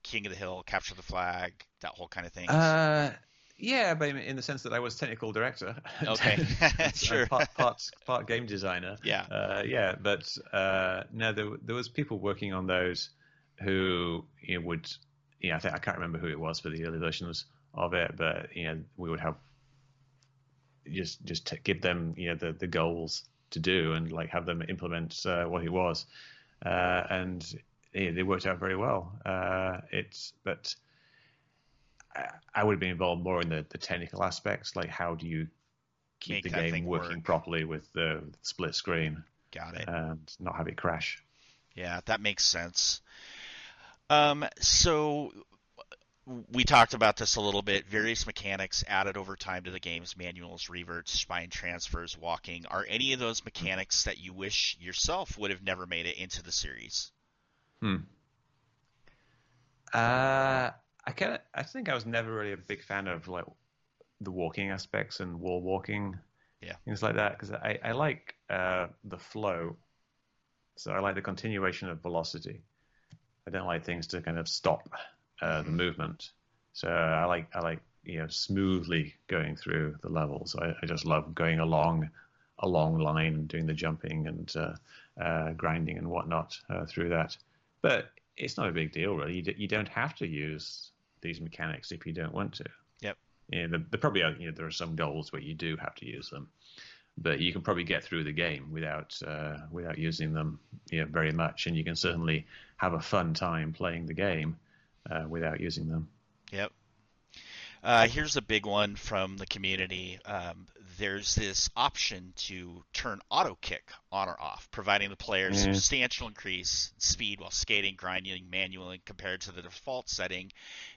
King of the Hill, Capture the Flag, that whole kind of thing. Uh, yeah, but in the sense that I was technical director. Okay, sure. part, part, part game designer. Yeah, uh, yeah. But uh, no, there there was people working on those who you know, would. Yeah, I think I can't remember who it was for the early versions of it, but you know we would have just just give them you know the the goals to do and like have them implement uh, what it was, uh, and yeah, they worked out very well. Uh, it's but I, I would have been involved more in the, the technical aspects, like how do you keep Make the game working work. properly with the split screen. Got it. And not have it crash. Yeah, that makes sense. Um, so we talked about this a little bit. Various mechanics added over time to the games, manuals, reverts, spine transfers, walking. Are any of those mechanics that you wish yourself would have never made it into the series? Hmm. Uh, I kind of, I think I was never really a big fan of like the walking aspects and wall walking, yeah, things like that. Because I, I like uh, the flow, so I like the continuation of velocity. I don't like things to kind of stop uh, the movement. So I like I like you know smoothly going through the levels. I, I just love going along a long line and doing the jumping and uh, uh, grinding and whatnot uh, through that. But it's not a big deal really. You, d- you don't have to use these mechanics if you don't want to. Yep. Yeah, the, the probably you know there are some goals where you do have to use them, but you can probably get through the game without uh, without using them you know, very much, and you can certainly have a fun time playing the game uh, without using them. Yep. Uh, here's a big one from the community. Um, there's this option to turn auto kick on or off, providing the player mm. substantial increase in speed while skating, grinding manually compared to the default setting.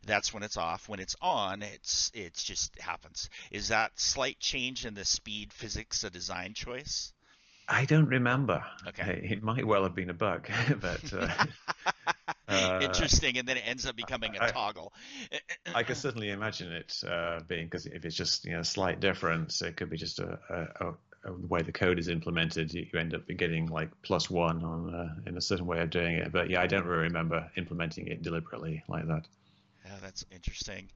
That's when it's off. When it's on, it's it's just happens. Is that slight change in the speed physics a design choice? I don't remember. Okay. It might well have been a bug, but uh, uh, interesting, and then it ends up becoming a I, toggle. I can certainly imagine it uh, being because if it's just you know a slight difference, it could be just a, a, a, the way the code is implemented. You, you, end up getting like plus one on uh, in a certain way of doing it. But yeah, I don't really remember implementing it deliberately like that. Yeah, that's interesting.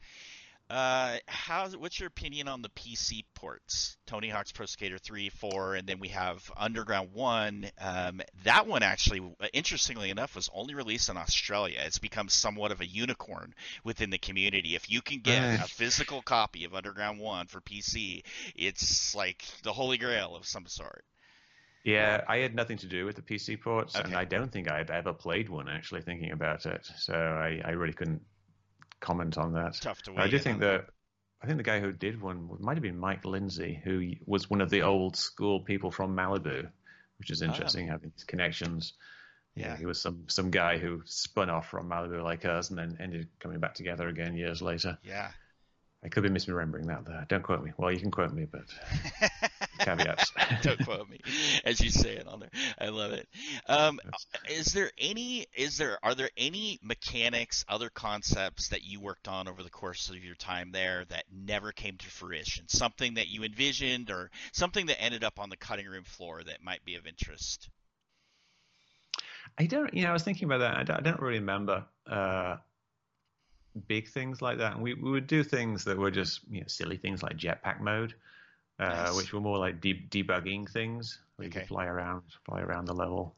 Uh, how? What's your opinion on the PC ports? Tony Hawk's Pro Skater 3, 4, and then we have Underground 1. Um, that one actually, interestingly enough, was only released in Australia. It's become somewhat of a unicorn within the community. If you can get a physical copy of Underground 1 for PC, it's like the holy grail of some sort. Yeah, I had nothing to do with the PC ports, okay. and I don't think I've ever played one. Actually, thinking about it, so I, I really couldn't comment on that. Tough to. I do think that I think the guy who did one might have been Mike Lindsay, who was one of the old school people from Malibu, which is oh. interesting oh. having these connections. Yeah. yeah, he was some some guy who spun off from Malibu like us, and then ended coming back together again years later. Yeah, I could be misremembering that there. Don't quote me. Well, you can quote me, but caveats. Don't quote me, as you say it on there. I love it. Um, is there any? Is there? Are there any mechanics, other concepts that you worked on over the course of your time there that never came to fruition? Something that you envisioned, or something that ended up on the cutting room floor that might be of interest? I don't. You know, I was thinking about that. I don't, I don't really remember. Uh, big things like that. And we, we would do things that were just you know silly things like jetpack mode, uh, nice. which were more like de- debugging things where okay. you could fly around fly around the level.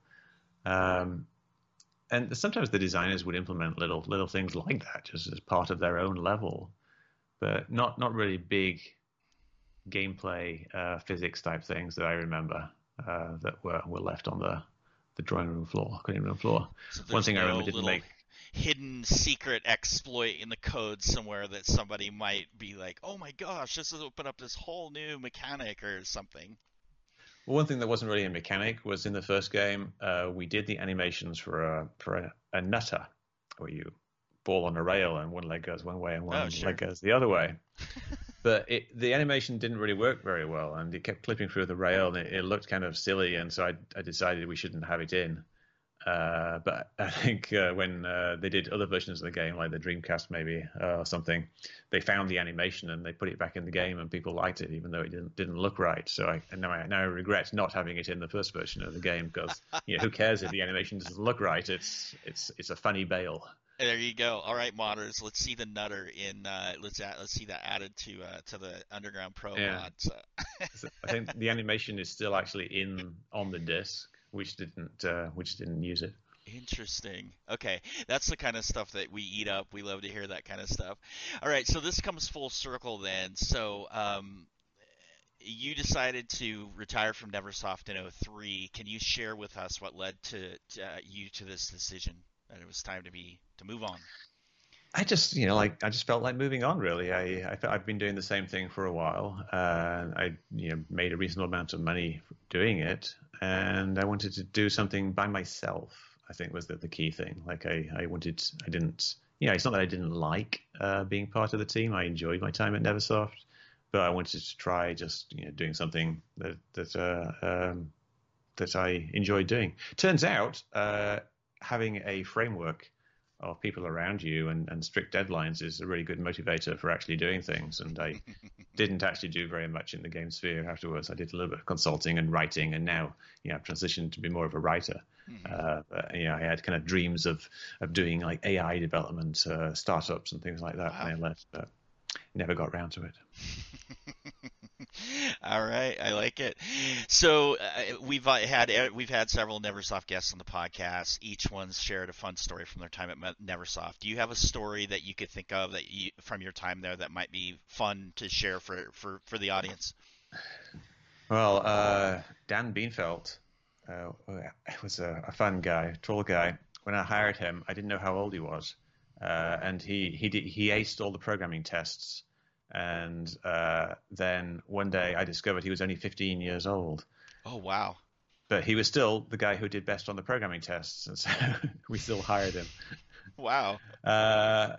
Um, and sometimes the designers would implement little little things like that just as part of their own level, but not not really big gameplay uh, physics type things that I remember uh, that were were left on the the drawing room floor, cutting room floor. So One thing no I remember didn't make hidden secret exploit in the code somewhere that somebody might be like, "Oh my gosh, this has opened up this whole new mechanic or something." Well, one thing that wasn't really a mechanic was in the first game, uh, we did the animations for a for a, a, nutter, where you fall on a rail and one leg goes one way and one oh, sure. leg goes the other way. but it, the animation didn't really work very well, and it kept clipping through the rail, and it, it looked kind of silly, and so I, I decided we shouldn't have it in. Uh, but I think uh, when uh, they did other versions of the game, like the Dreamcast maybe uh, or something, they found the animation and they put it back in the game, and people liked it, even though it didn't didn't look right. So I now I, now I regret not having it in the first version of the game because you know who cares if the animation doesn't look right? It's it's it's a funny bail. There you go. All right, modders. Let's see the nutter in. Uh, let's add, let's see that added to uh, to the Underground Pro yeah. mod. So. I think the animation is still actually in on the disc we just didn't uh, we just didn't use it. Interesting. Okay, that's the kind of stuff that we eat up. We love to hear that kind of stuff. All right, so this comes full circle then. So um, you decided to retire from Neversoft in 03. Can you share with us what led to, to uh, you to this decision that it was time to be to move on? I just, you know, like I just felt like moving on. Really, I, I have been doing the same thing for a while. Uh, I, you know, made a reasonable amount of money doing it, and I wanted to do something by myself. I think was the, the key thing. Like I, I wanted, I didn't, you know, it's not that I didn't like uh, being part of the team. I enjoyed my time at Neversoft, but I wanted to try just, you know, doing something that that uh, um, that I enjoyed doing. Turns out, uh, having a framework of people around you and, and strict deadlines is a really good motivator for actually doing things. And I didn't actually do very much in the game sphere afterwards. I did a little bit of consulting and writing, and now you know, I've transitioned to be more of a writer. Mm-hmm. Uh, but, you know, I had kind of dreams of of doing like AI development, uh, startups, and things like that wow. when I left, but never got around to it. All right, I like it. So uh, we've uh, had we've had several Neversoft guests on the podcast. Each one's shared a fun story from their time at Neversoft. Do you have a story that you could think of that you, from your time there that might be fun to share for for, for the audience? Well, uh, Dan Bienfeldt uh, was a, a, fun guy, tall guy. When I hired him, I didn't know how old he was, uh, and he he did, he aced all the programming tests and uh, then one day I discovered he was only 15 years old. Oh wow! But he was still the guy who did best on the programming tests, and so we still hired him. Wow. Uh,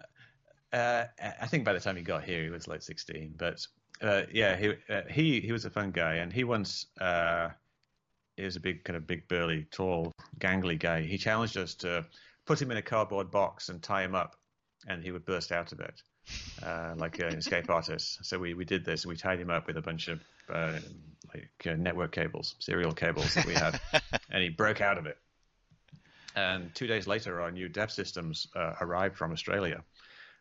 uh, I think by the time he got here, he was like 16. But uh, yeah, he uh, he he was a fun guy, and he once uh, he was a big kind of big burly, tall, gangly guy. He challenged us to put him in a cardboard box and tie him up, and he would burst out of it uh, like an escape artist. So we, we did this. We tied him up with a bunch of uh, like uh, network cables, serial cables that we had, and he broke out of it. And two days later, our new dev systems uh, arrived from Australia.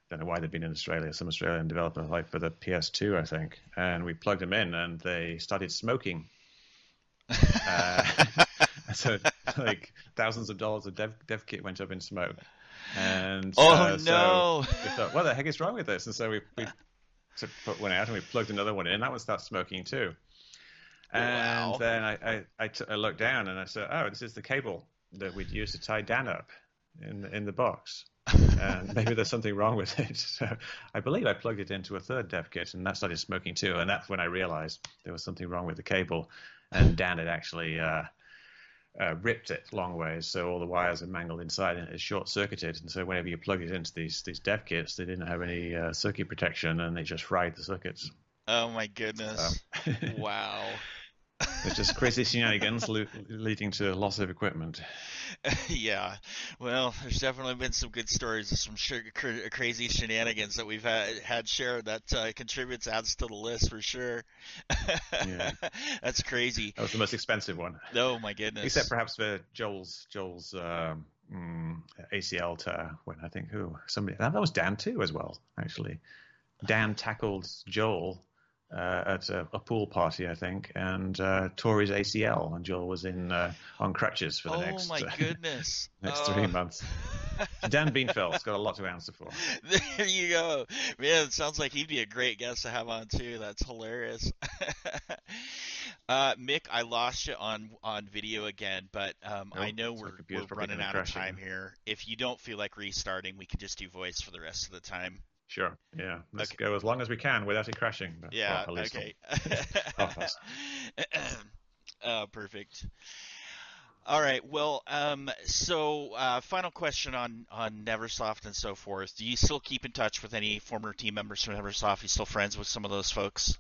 Don't know why they've been in Australia. Some Australian developer, like for the PS2, I think. And we plugged them in, and they started smoking. Uh, so, like thousands of dollars of dev, dev kit went up in smoke. And oh uh, so no! we thought, what the heck is wrong with this? And so we, we put one out and we plugged another one in. And that one started smoking too. And wow. then I, I, I, t- I looked down and I said, oh, this is the cable that we'd use to tie Dan up in the, in the box. and maybe there's something wrong with it. So I believe I plugged it into a third dev kit, and that started smoking too. And that's when I realized there was something wrong with the cable, and Dan had actually uh, uh, ripped it long ways, so all the wires are mangled inside and it's short circuited. And so whenever you plug it into these these dev kits, they didn't have any uh, circuit protection, and they just fried the circuits. Oh my goodness! So. wow. It's just crazy shenanigans leading to loss of equipment. yeah, well, there's definitely been some good stories of some sh- crazy shenanigans that we've had, had shared that uh, contributes adds to the list for sure. yeah. That's crazy. That was the most expensive one. Oh my goodness! Except perhaps for Joel's Joel's um, mm, ACL to when I think who somebody that was Dan too as well actually. Dan tackled Joel uh, at a, a, pool party, I think, and uh, tore his ACL, and Joel was in uh, on crutches for the oh next. Oh my goodness! next three months. Dan Bienfeld's got a lot to answer for. There you go, man. It sounds like he'd be a great guest to have on too. That's hilarious. Uh, Mick, I lost you on on video again, but um, I know we're, we're running out of time here. If you don't feel like restarting, we can just do voice for the rest of the time. Sure. Yeah. Let's okay. go as long as we can without it crashing. Yeah. Well, okay. uh, perfect. All right. Well, um, so uh, final question on on Neversoft and so forth. Do you still keep in touch with any former team members from Neversoft? Are you still friends with some of those folks?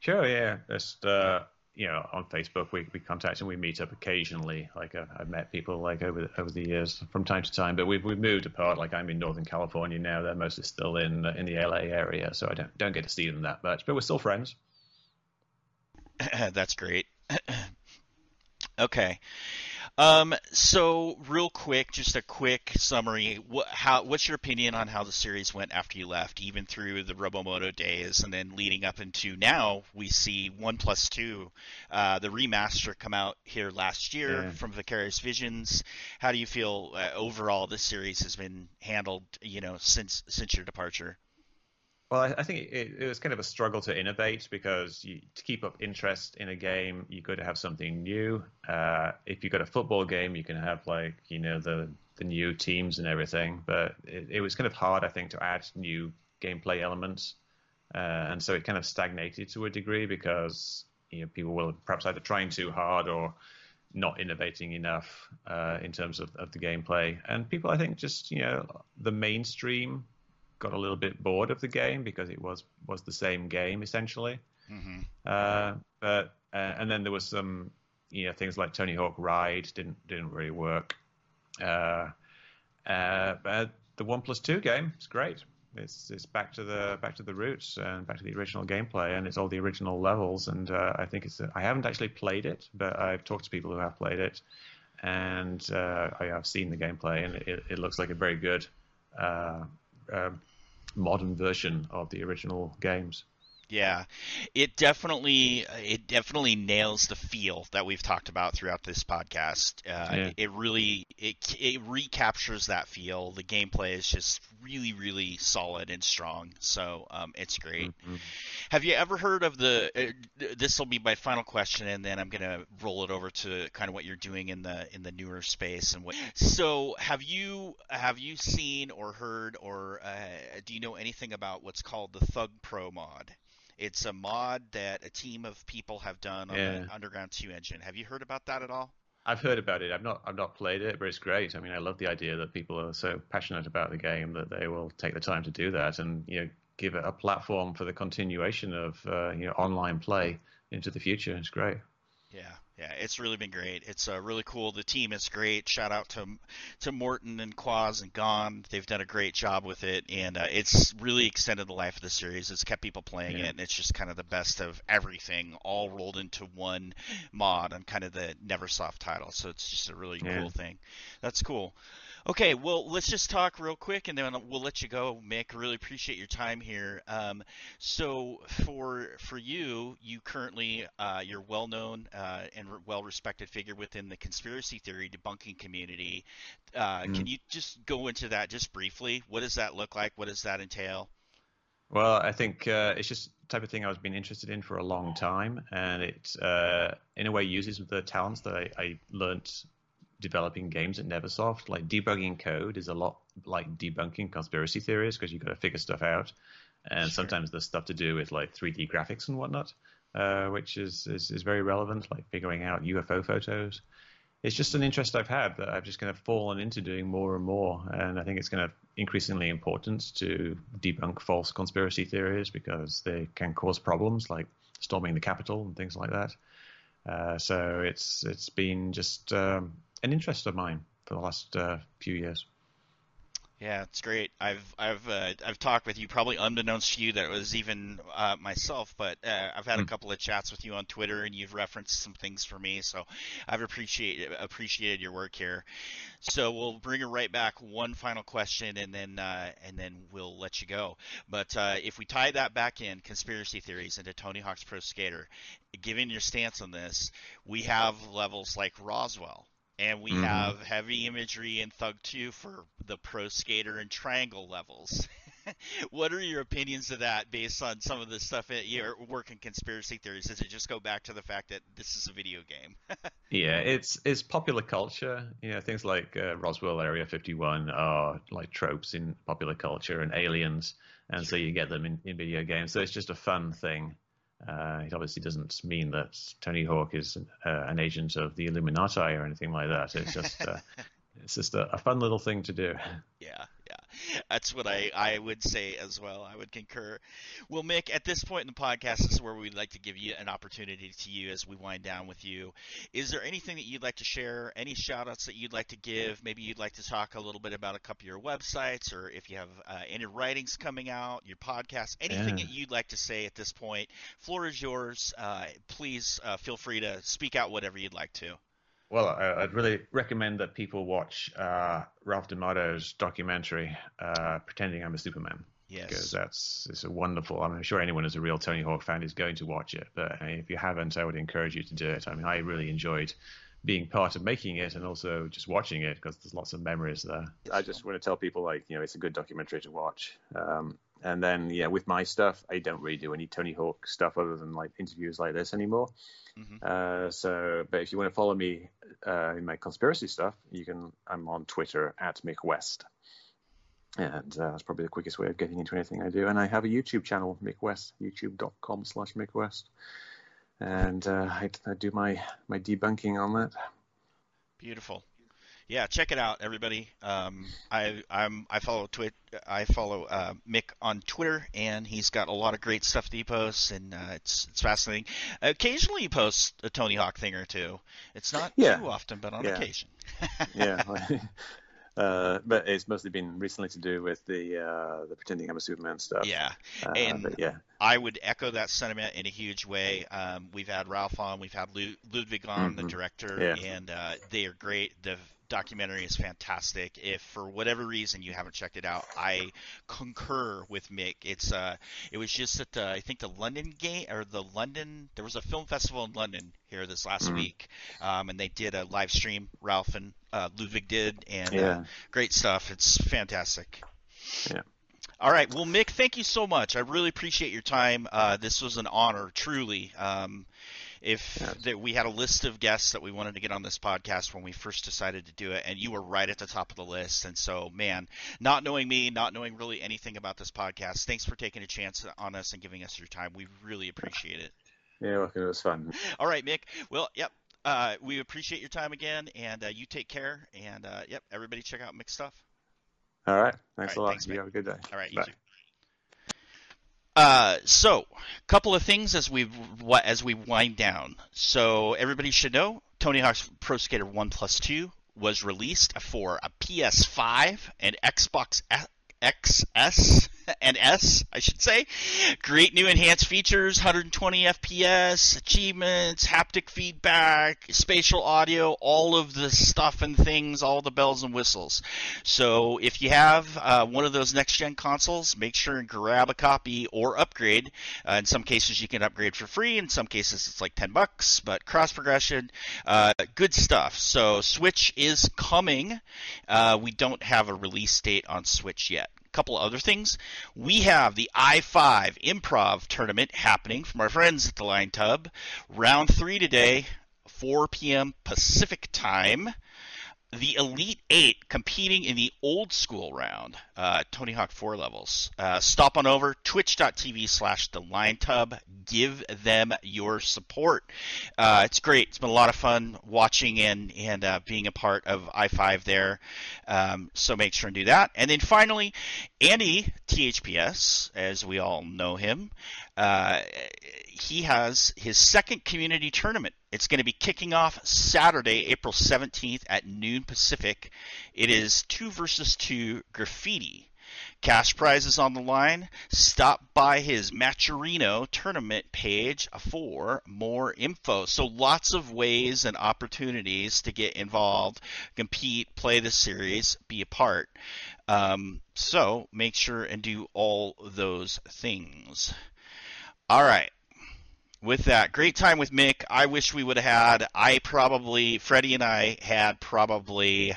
Sure. Yeah. Just uh, you know, on Facebook, we, we contact and we meet up occasionally. Like uh, I've met people like over over the years from time to time, but we've we've moved apart. Like I'm in Northern California now; they're mostly still in in the LA area, so I don't don't get to see them that much. But we're still friends. That's great. okay. Um, so real quick, just a quick summary. What, how, what's your opinion on how the series went after you left, even through the Robomodo days, and then leading up into now? We see One Plus Two, uh, the remaster, come out here last year yeah. from Vicarious Visions. How do you feel uh, overall? This series has been handled, you know, since since your departure. Well, I, I think it, it, was kind of a struggle to innovate because you, to keep up interest in a game, you got to have something new. Uh, if you've got a football game, you can have like you know the the new teams and everything, but it, it was kind of hard, I think, to add new gameplay elements, uh, and so it kind of stagnated to a degree because you know people were perhaps either trying too hard or not innovating enough uh, in terms of, of the gameplay, and people I think just you know the mainstream got a little bit bored of the game because it was was the same game essentially. Mm-hmm. Uh, but uh, and then there was some you know things like Tony Hawk Ride didn't didn't really work. Uh, uh but the One Plus Two game is great. It's it's back to the back to the roots and back to the original gameplay, and it's all the original levels. And uh, I think it's I haven't actually played it, but I've talked to people who have played it, and uh, I have seen the gameplay, and it, it looks like a very good uh, uh, modern version of the original games. Yeah, it definitely it definitely nails the feel that we've talked about throughout this podcast. Uh, yeah. It really it it recaptures that feel. The gameplay is just really really solid and strong. So um, it's great. Mm-hmm. Have you ever heard of the? Uh, this will be my final question, and then I'm gonna roll it over to kind of what you're doing in the in the newer space and what. So have you have you seen or heard or uh, do you know anything about what's called the Thug Pro mod? It's a mod that a team of people have done on yeah. the Underground 2 engine. Have you heard about that at all? I've heard about it. I've not I've not played it, but it's great. I mean, I love the idea that people are so passionate about the game that they will take the time to do that and you know give it a platform for the continuation of uh, you know online play into the future. It's great. Yeah, yeah, it's really been great. It's uh, really cool. The team is great. Shout out to to Morton and Quaz and Gon. They've done a great job with it, and uh, it's really extended the life of the series. It's kept people playing yeah. it, and it's just kind of the best of everything, all rolled into one mod on kind of the NeverSoft title. So it's just a really yeah. cool thing. That's cool. Okay, well, let's just talk real quick, and then we'll let you go, Mick. Really appreciate your time here. Um, so, for for you, you currently uh, you're well known uh, and well respected figure within the conspiracy theory debunking community. Uh, mm. Can you just go into that just briefly? What does that look like? What does that entail? Well, I think uh, it's just the type of thing I was been interested in for a long time, and it uh, in a way uses the talents that I, I learned developing games at Neversoft. Like debugging code is a lot like debunking conspiracy theories because you've got to figure stuff out, and sure. sometimes there's stuff to do with like 3D graphics and whatnot, uh, which is, is is very relevant, like figuring out UFO photos. It's just an interest I've had that I've just kind of fallen into doing more and more, and I think it's kind of increasingly important to debunk false conspiracy theories because they can cause problems like storming the Capitol and things like that. Uh, so it's it's been just um, an interest of mine for the last uh, few years. Yeah, it's great. I've I've uh, I've talked with you probably unbeknownst to you that it was even uh, myself, but uh, I've had mm. a hmm. couple of chats with you on Twitter, and you've referenced some things for me, so I've appreciated appreciated your work here. So we'll bring it right back. One final question, and then uh, and then we'll let you go. But uh, if we tie that back in conspiracy theories into Tony Hawk's Pro Skater, given your stance on this, we have levels like Roswell and we mm-hmm. have heavy imagery in Thug 2 for the pro skater and triangle levels. what are your opinions of that based on some of the stuff that you're working conspiracy theories? Does it just go back to the fact that this is a video game? yeah, it's it's popular culture. You know, things like uh, Roswell Area 51 are like tropes in popular culture and aliens, and sure. so you get them in, in video games. So it's just a fun thing. Uh, it obviously doesn't mean that Tony Hawk is uh, an agent of the Illuminati or anything like that. It's just uh, it's just a, a, fun little thing to do. Yeah, that's what I, I would say as well. I would concur. Well, Mick, at this point in the podcast, this is where we'd like to give you an opportunity to you as we wind down with you. Is there anything that you'd like to share? Any shout outs that you'd like to give? Maybe you'd like to talk a little bit about a couple of your websites or if you have uh, any writings coming out, your podcast, anything yeah. that you'd like to say at this point. Floor is yours. Uh, please uh, feel free to speak out whatever you'd like to. Well, I'd really recommend that people watch uh, Ralph D'Amato's documentary, uh, "Pretending I'm a Superman." Yes. Because that's it's a wonderful. I'm sure anyone who's a real Tony Hawk fan is going to watch it. But if you haven't, I would encourage you to do it. I mean, I really enjoyed being part of making it and also just watching it because there's lots of memories there. I just want to tell people like you know it's a good documentary to watch. Um, and then yeah, with my stuff, I don't really do any Tony Hawk stuff other than like interviews like this anymore. Mm-hmm. Uh, so, but if you want to follow me uh, in my conspiracy stuff, you can. I'm on Twitter at Mick West, and uh, that's probably the quickest way of getting into anything I do. And I have a YouTube channel, Mick West, YouTube.com/slash Mick West, and uh, I, I do my my debunking on that. Beautiful yeah, check it out, everybody. Um, I I'm I follow Twit I follow uh, Mick on Twitter, and he's got a lot of great stuff that he posts, and uh, it's it's fascinating. Occasionally, he posts a Tony Hawk thing or two. It's not yeah. too often, but on yeah. occasion. yeah. Uh, but it's mostly been recently to do with the uh, the pretending I'm a Superman stuff. Yeah, uh, and yeah, I would echo that sentiment in a huge way. Um, we've had Ralph on, we've had Ludvig on, mm-hmm. the director, yeah. and uh, they are great. The documentary is fantastic. If for whatever reason you haven't checked it out, I concur with Mick. It's uh, it was just at the I think the London game or the London there was a film festival in London here this last mm-hmm. week, um, and they did a live stream. Ralph and uh, Ludvig did, and uh, yeah. uh, great stuff. It's fantastic. Yeah. All right. Well, Mick, thank you so much. I really appreciate your time. Uh, this was an honor, truly. Um, if that we had a list of guests that we wanted to get on this podcast when we first decided to do it, and you were right at the top of the list. And so, man, not knowing me, not knowing really anything about this podcast, thanks for taking a chance on us and giving us your time. We really appreciate it. Yeah, well, it was fun. All right, Mick. Well, yep. Uh, we appreciate your time again, and uh, you take care. And uh, yep, everybody check out Mick's stuff. All right. Thanks All right, a lot. Thanks, you have a good day. All right. You Bye. Uh, so, a couple of things as we as we wind down. So everybody should know Tony Hawk's Pro Skater One Plus Two was released for a PS5 and Xbox XS and S, I should say. Great new enhanced features, 120 FPS, achievements, haptic feedback, spatial audio, all of the stuff and things, all the bells and whistles. So if you have uh, one of those next gen consoles, make sure and grab a copy or upgrade. Uh, in some cases, you can upgrade for free. In some cases, it's like 10 bucks, but cross progression, uh, good stuff. So Switch is coming. Uh, we don't have a release date on Switch yet couple other things. We have the I5 Improv Tournament happening from our friends at the Line Tub. Round three today, 4 p.m. Pacific time. The Elite Eight competing in the old school round, uh, Tony Hawk 4 levels. Uh, stop on over, twitch.tv slash the line tub. Give them your support. Uh, it's great. It's been a lot of fun watching and, and uh, being a part of I5 there. Um, so make sure and do that. And then finally, Andy THPS, as we all know him, uh, he has his second community tournament. It's going to be kicking off Saturday, April 17th at noon Pacific. It is two versus two graffiti. Cash prizes on the line. Stop by his Matcherino tournament page for more info. So lots of ways and opportunities to get involved, compete, play the series, be a part. Um, so make sure and do all those things. All right. With that, great time with Mick. I wish we would have had. I probably, Freddie and I had probably,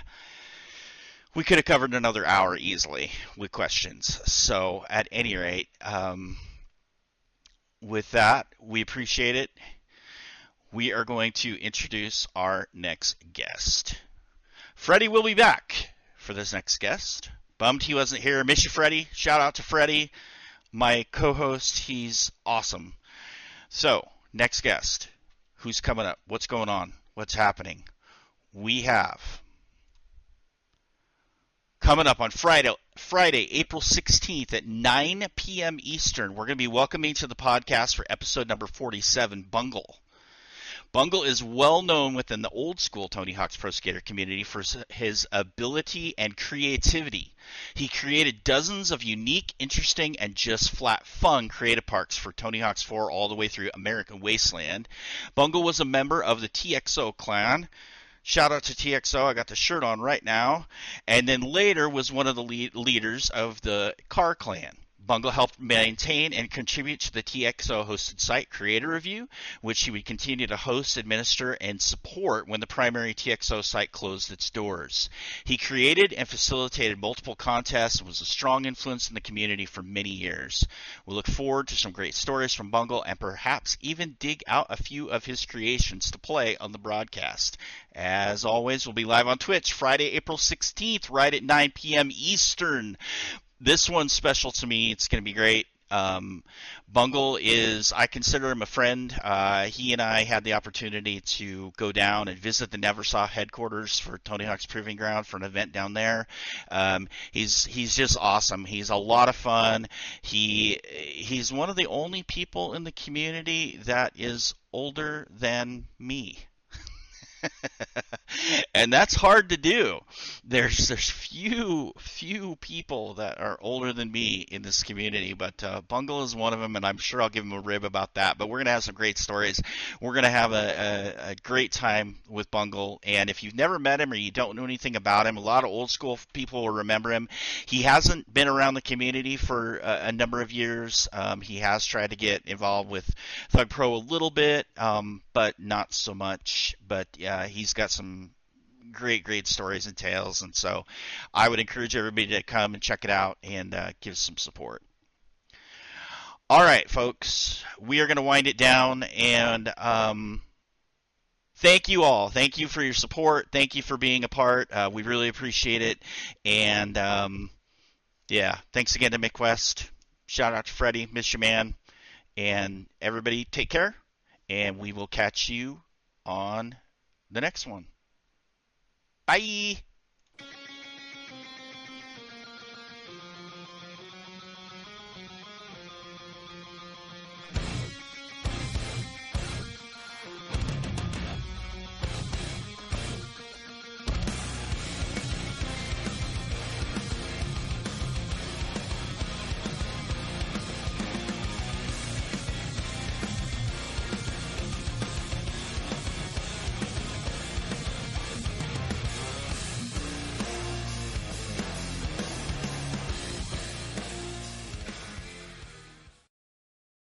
we could have covered another hour easily with questions. So, at any rate, um, with that, we appreciate it. We are going to introduce our next guest. Freddie will be back for this next guest. Bummed he wasn't here. Miss you, Freddie. Shout out to Freddie my co-host. He's awesome. So, next guest. Who's coming up? What's going on? What's happening? We have coming up on Friday, Friday, April 16th at 9 p.m. Eastern. We're going to be welcoming to the podcast for episode number 47, Bungle. Bungle is well known within the old school Tony Hawk's Pro Skater community for his ability and creativity. He created dozens of unique, interesting, and just flat fun creative parks for Tony Hawk's 4 all the way through American Wasteland. Bungle was a member of the TXO clan. Shout out to TXO. I got the shirt on right now. And then later was one of the lead- leaders of the Car Clan. Bungle helped maintain and contribute to the TXO hosted site Creator Review, which he would continue to host, administer, and support when the primary TXO site closed its doors. He created and facilitated multiple contests and was a strong influence in the community for many years. We look forward to some great stories from Bungle and perhaps even dig out a few of his creations to play on the broadcast. As always, we'll be live on Twitch Friday, April 16th, right at 9 p.m. Eastern this one's special to me. It's going to be great. Um, Bungle is, I consider him a friend. Uh, he and I had the opportunity to go down and visit the Neversoft headquarters for Tony Hawk's Proving Ground for an event down there. Um, he's he's just awesome. He's a lot of fun. He he's one of the only people in the community that is older than me. and that's hard to do. There's there's few few people that are older than me in this community, but uh, Bungle is one of them, and I'm sure I'll give him a rib about that. But we're gonna have some great stories. We're gonna have a, a, a great time with Bungle, and if you've never met him or you don't know anything about him, a lot of old school people will remember him. He hasn't been around the community for a, a number of years. Um, he has tried to get involved with Thug Pro a little bit, um, but not so much. But yeah, he's got some great, great stories and tales. And so I would encourage everybody to come and check it out and uh, give some support. All right, folks, we are going to wind it down and um, thank you all. Thank you for your support. Thank you for being a part. Uh, we really appreciate it. And um, yeah, thanks again to McQuest. Shout out to Freddie, Mr. man. And everybody, take care. And we will catch you on the next one. Bye.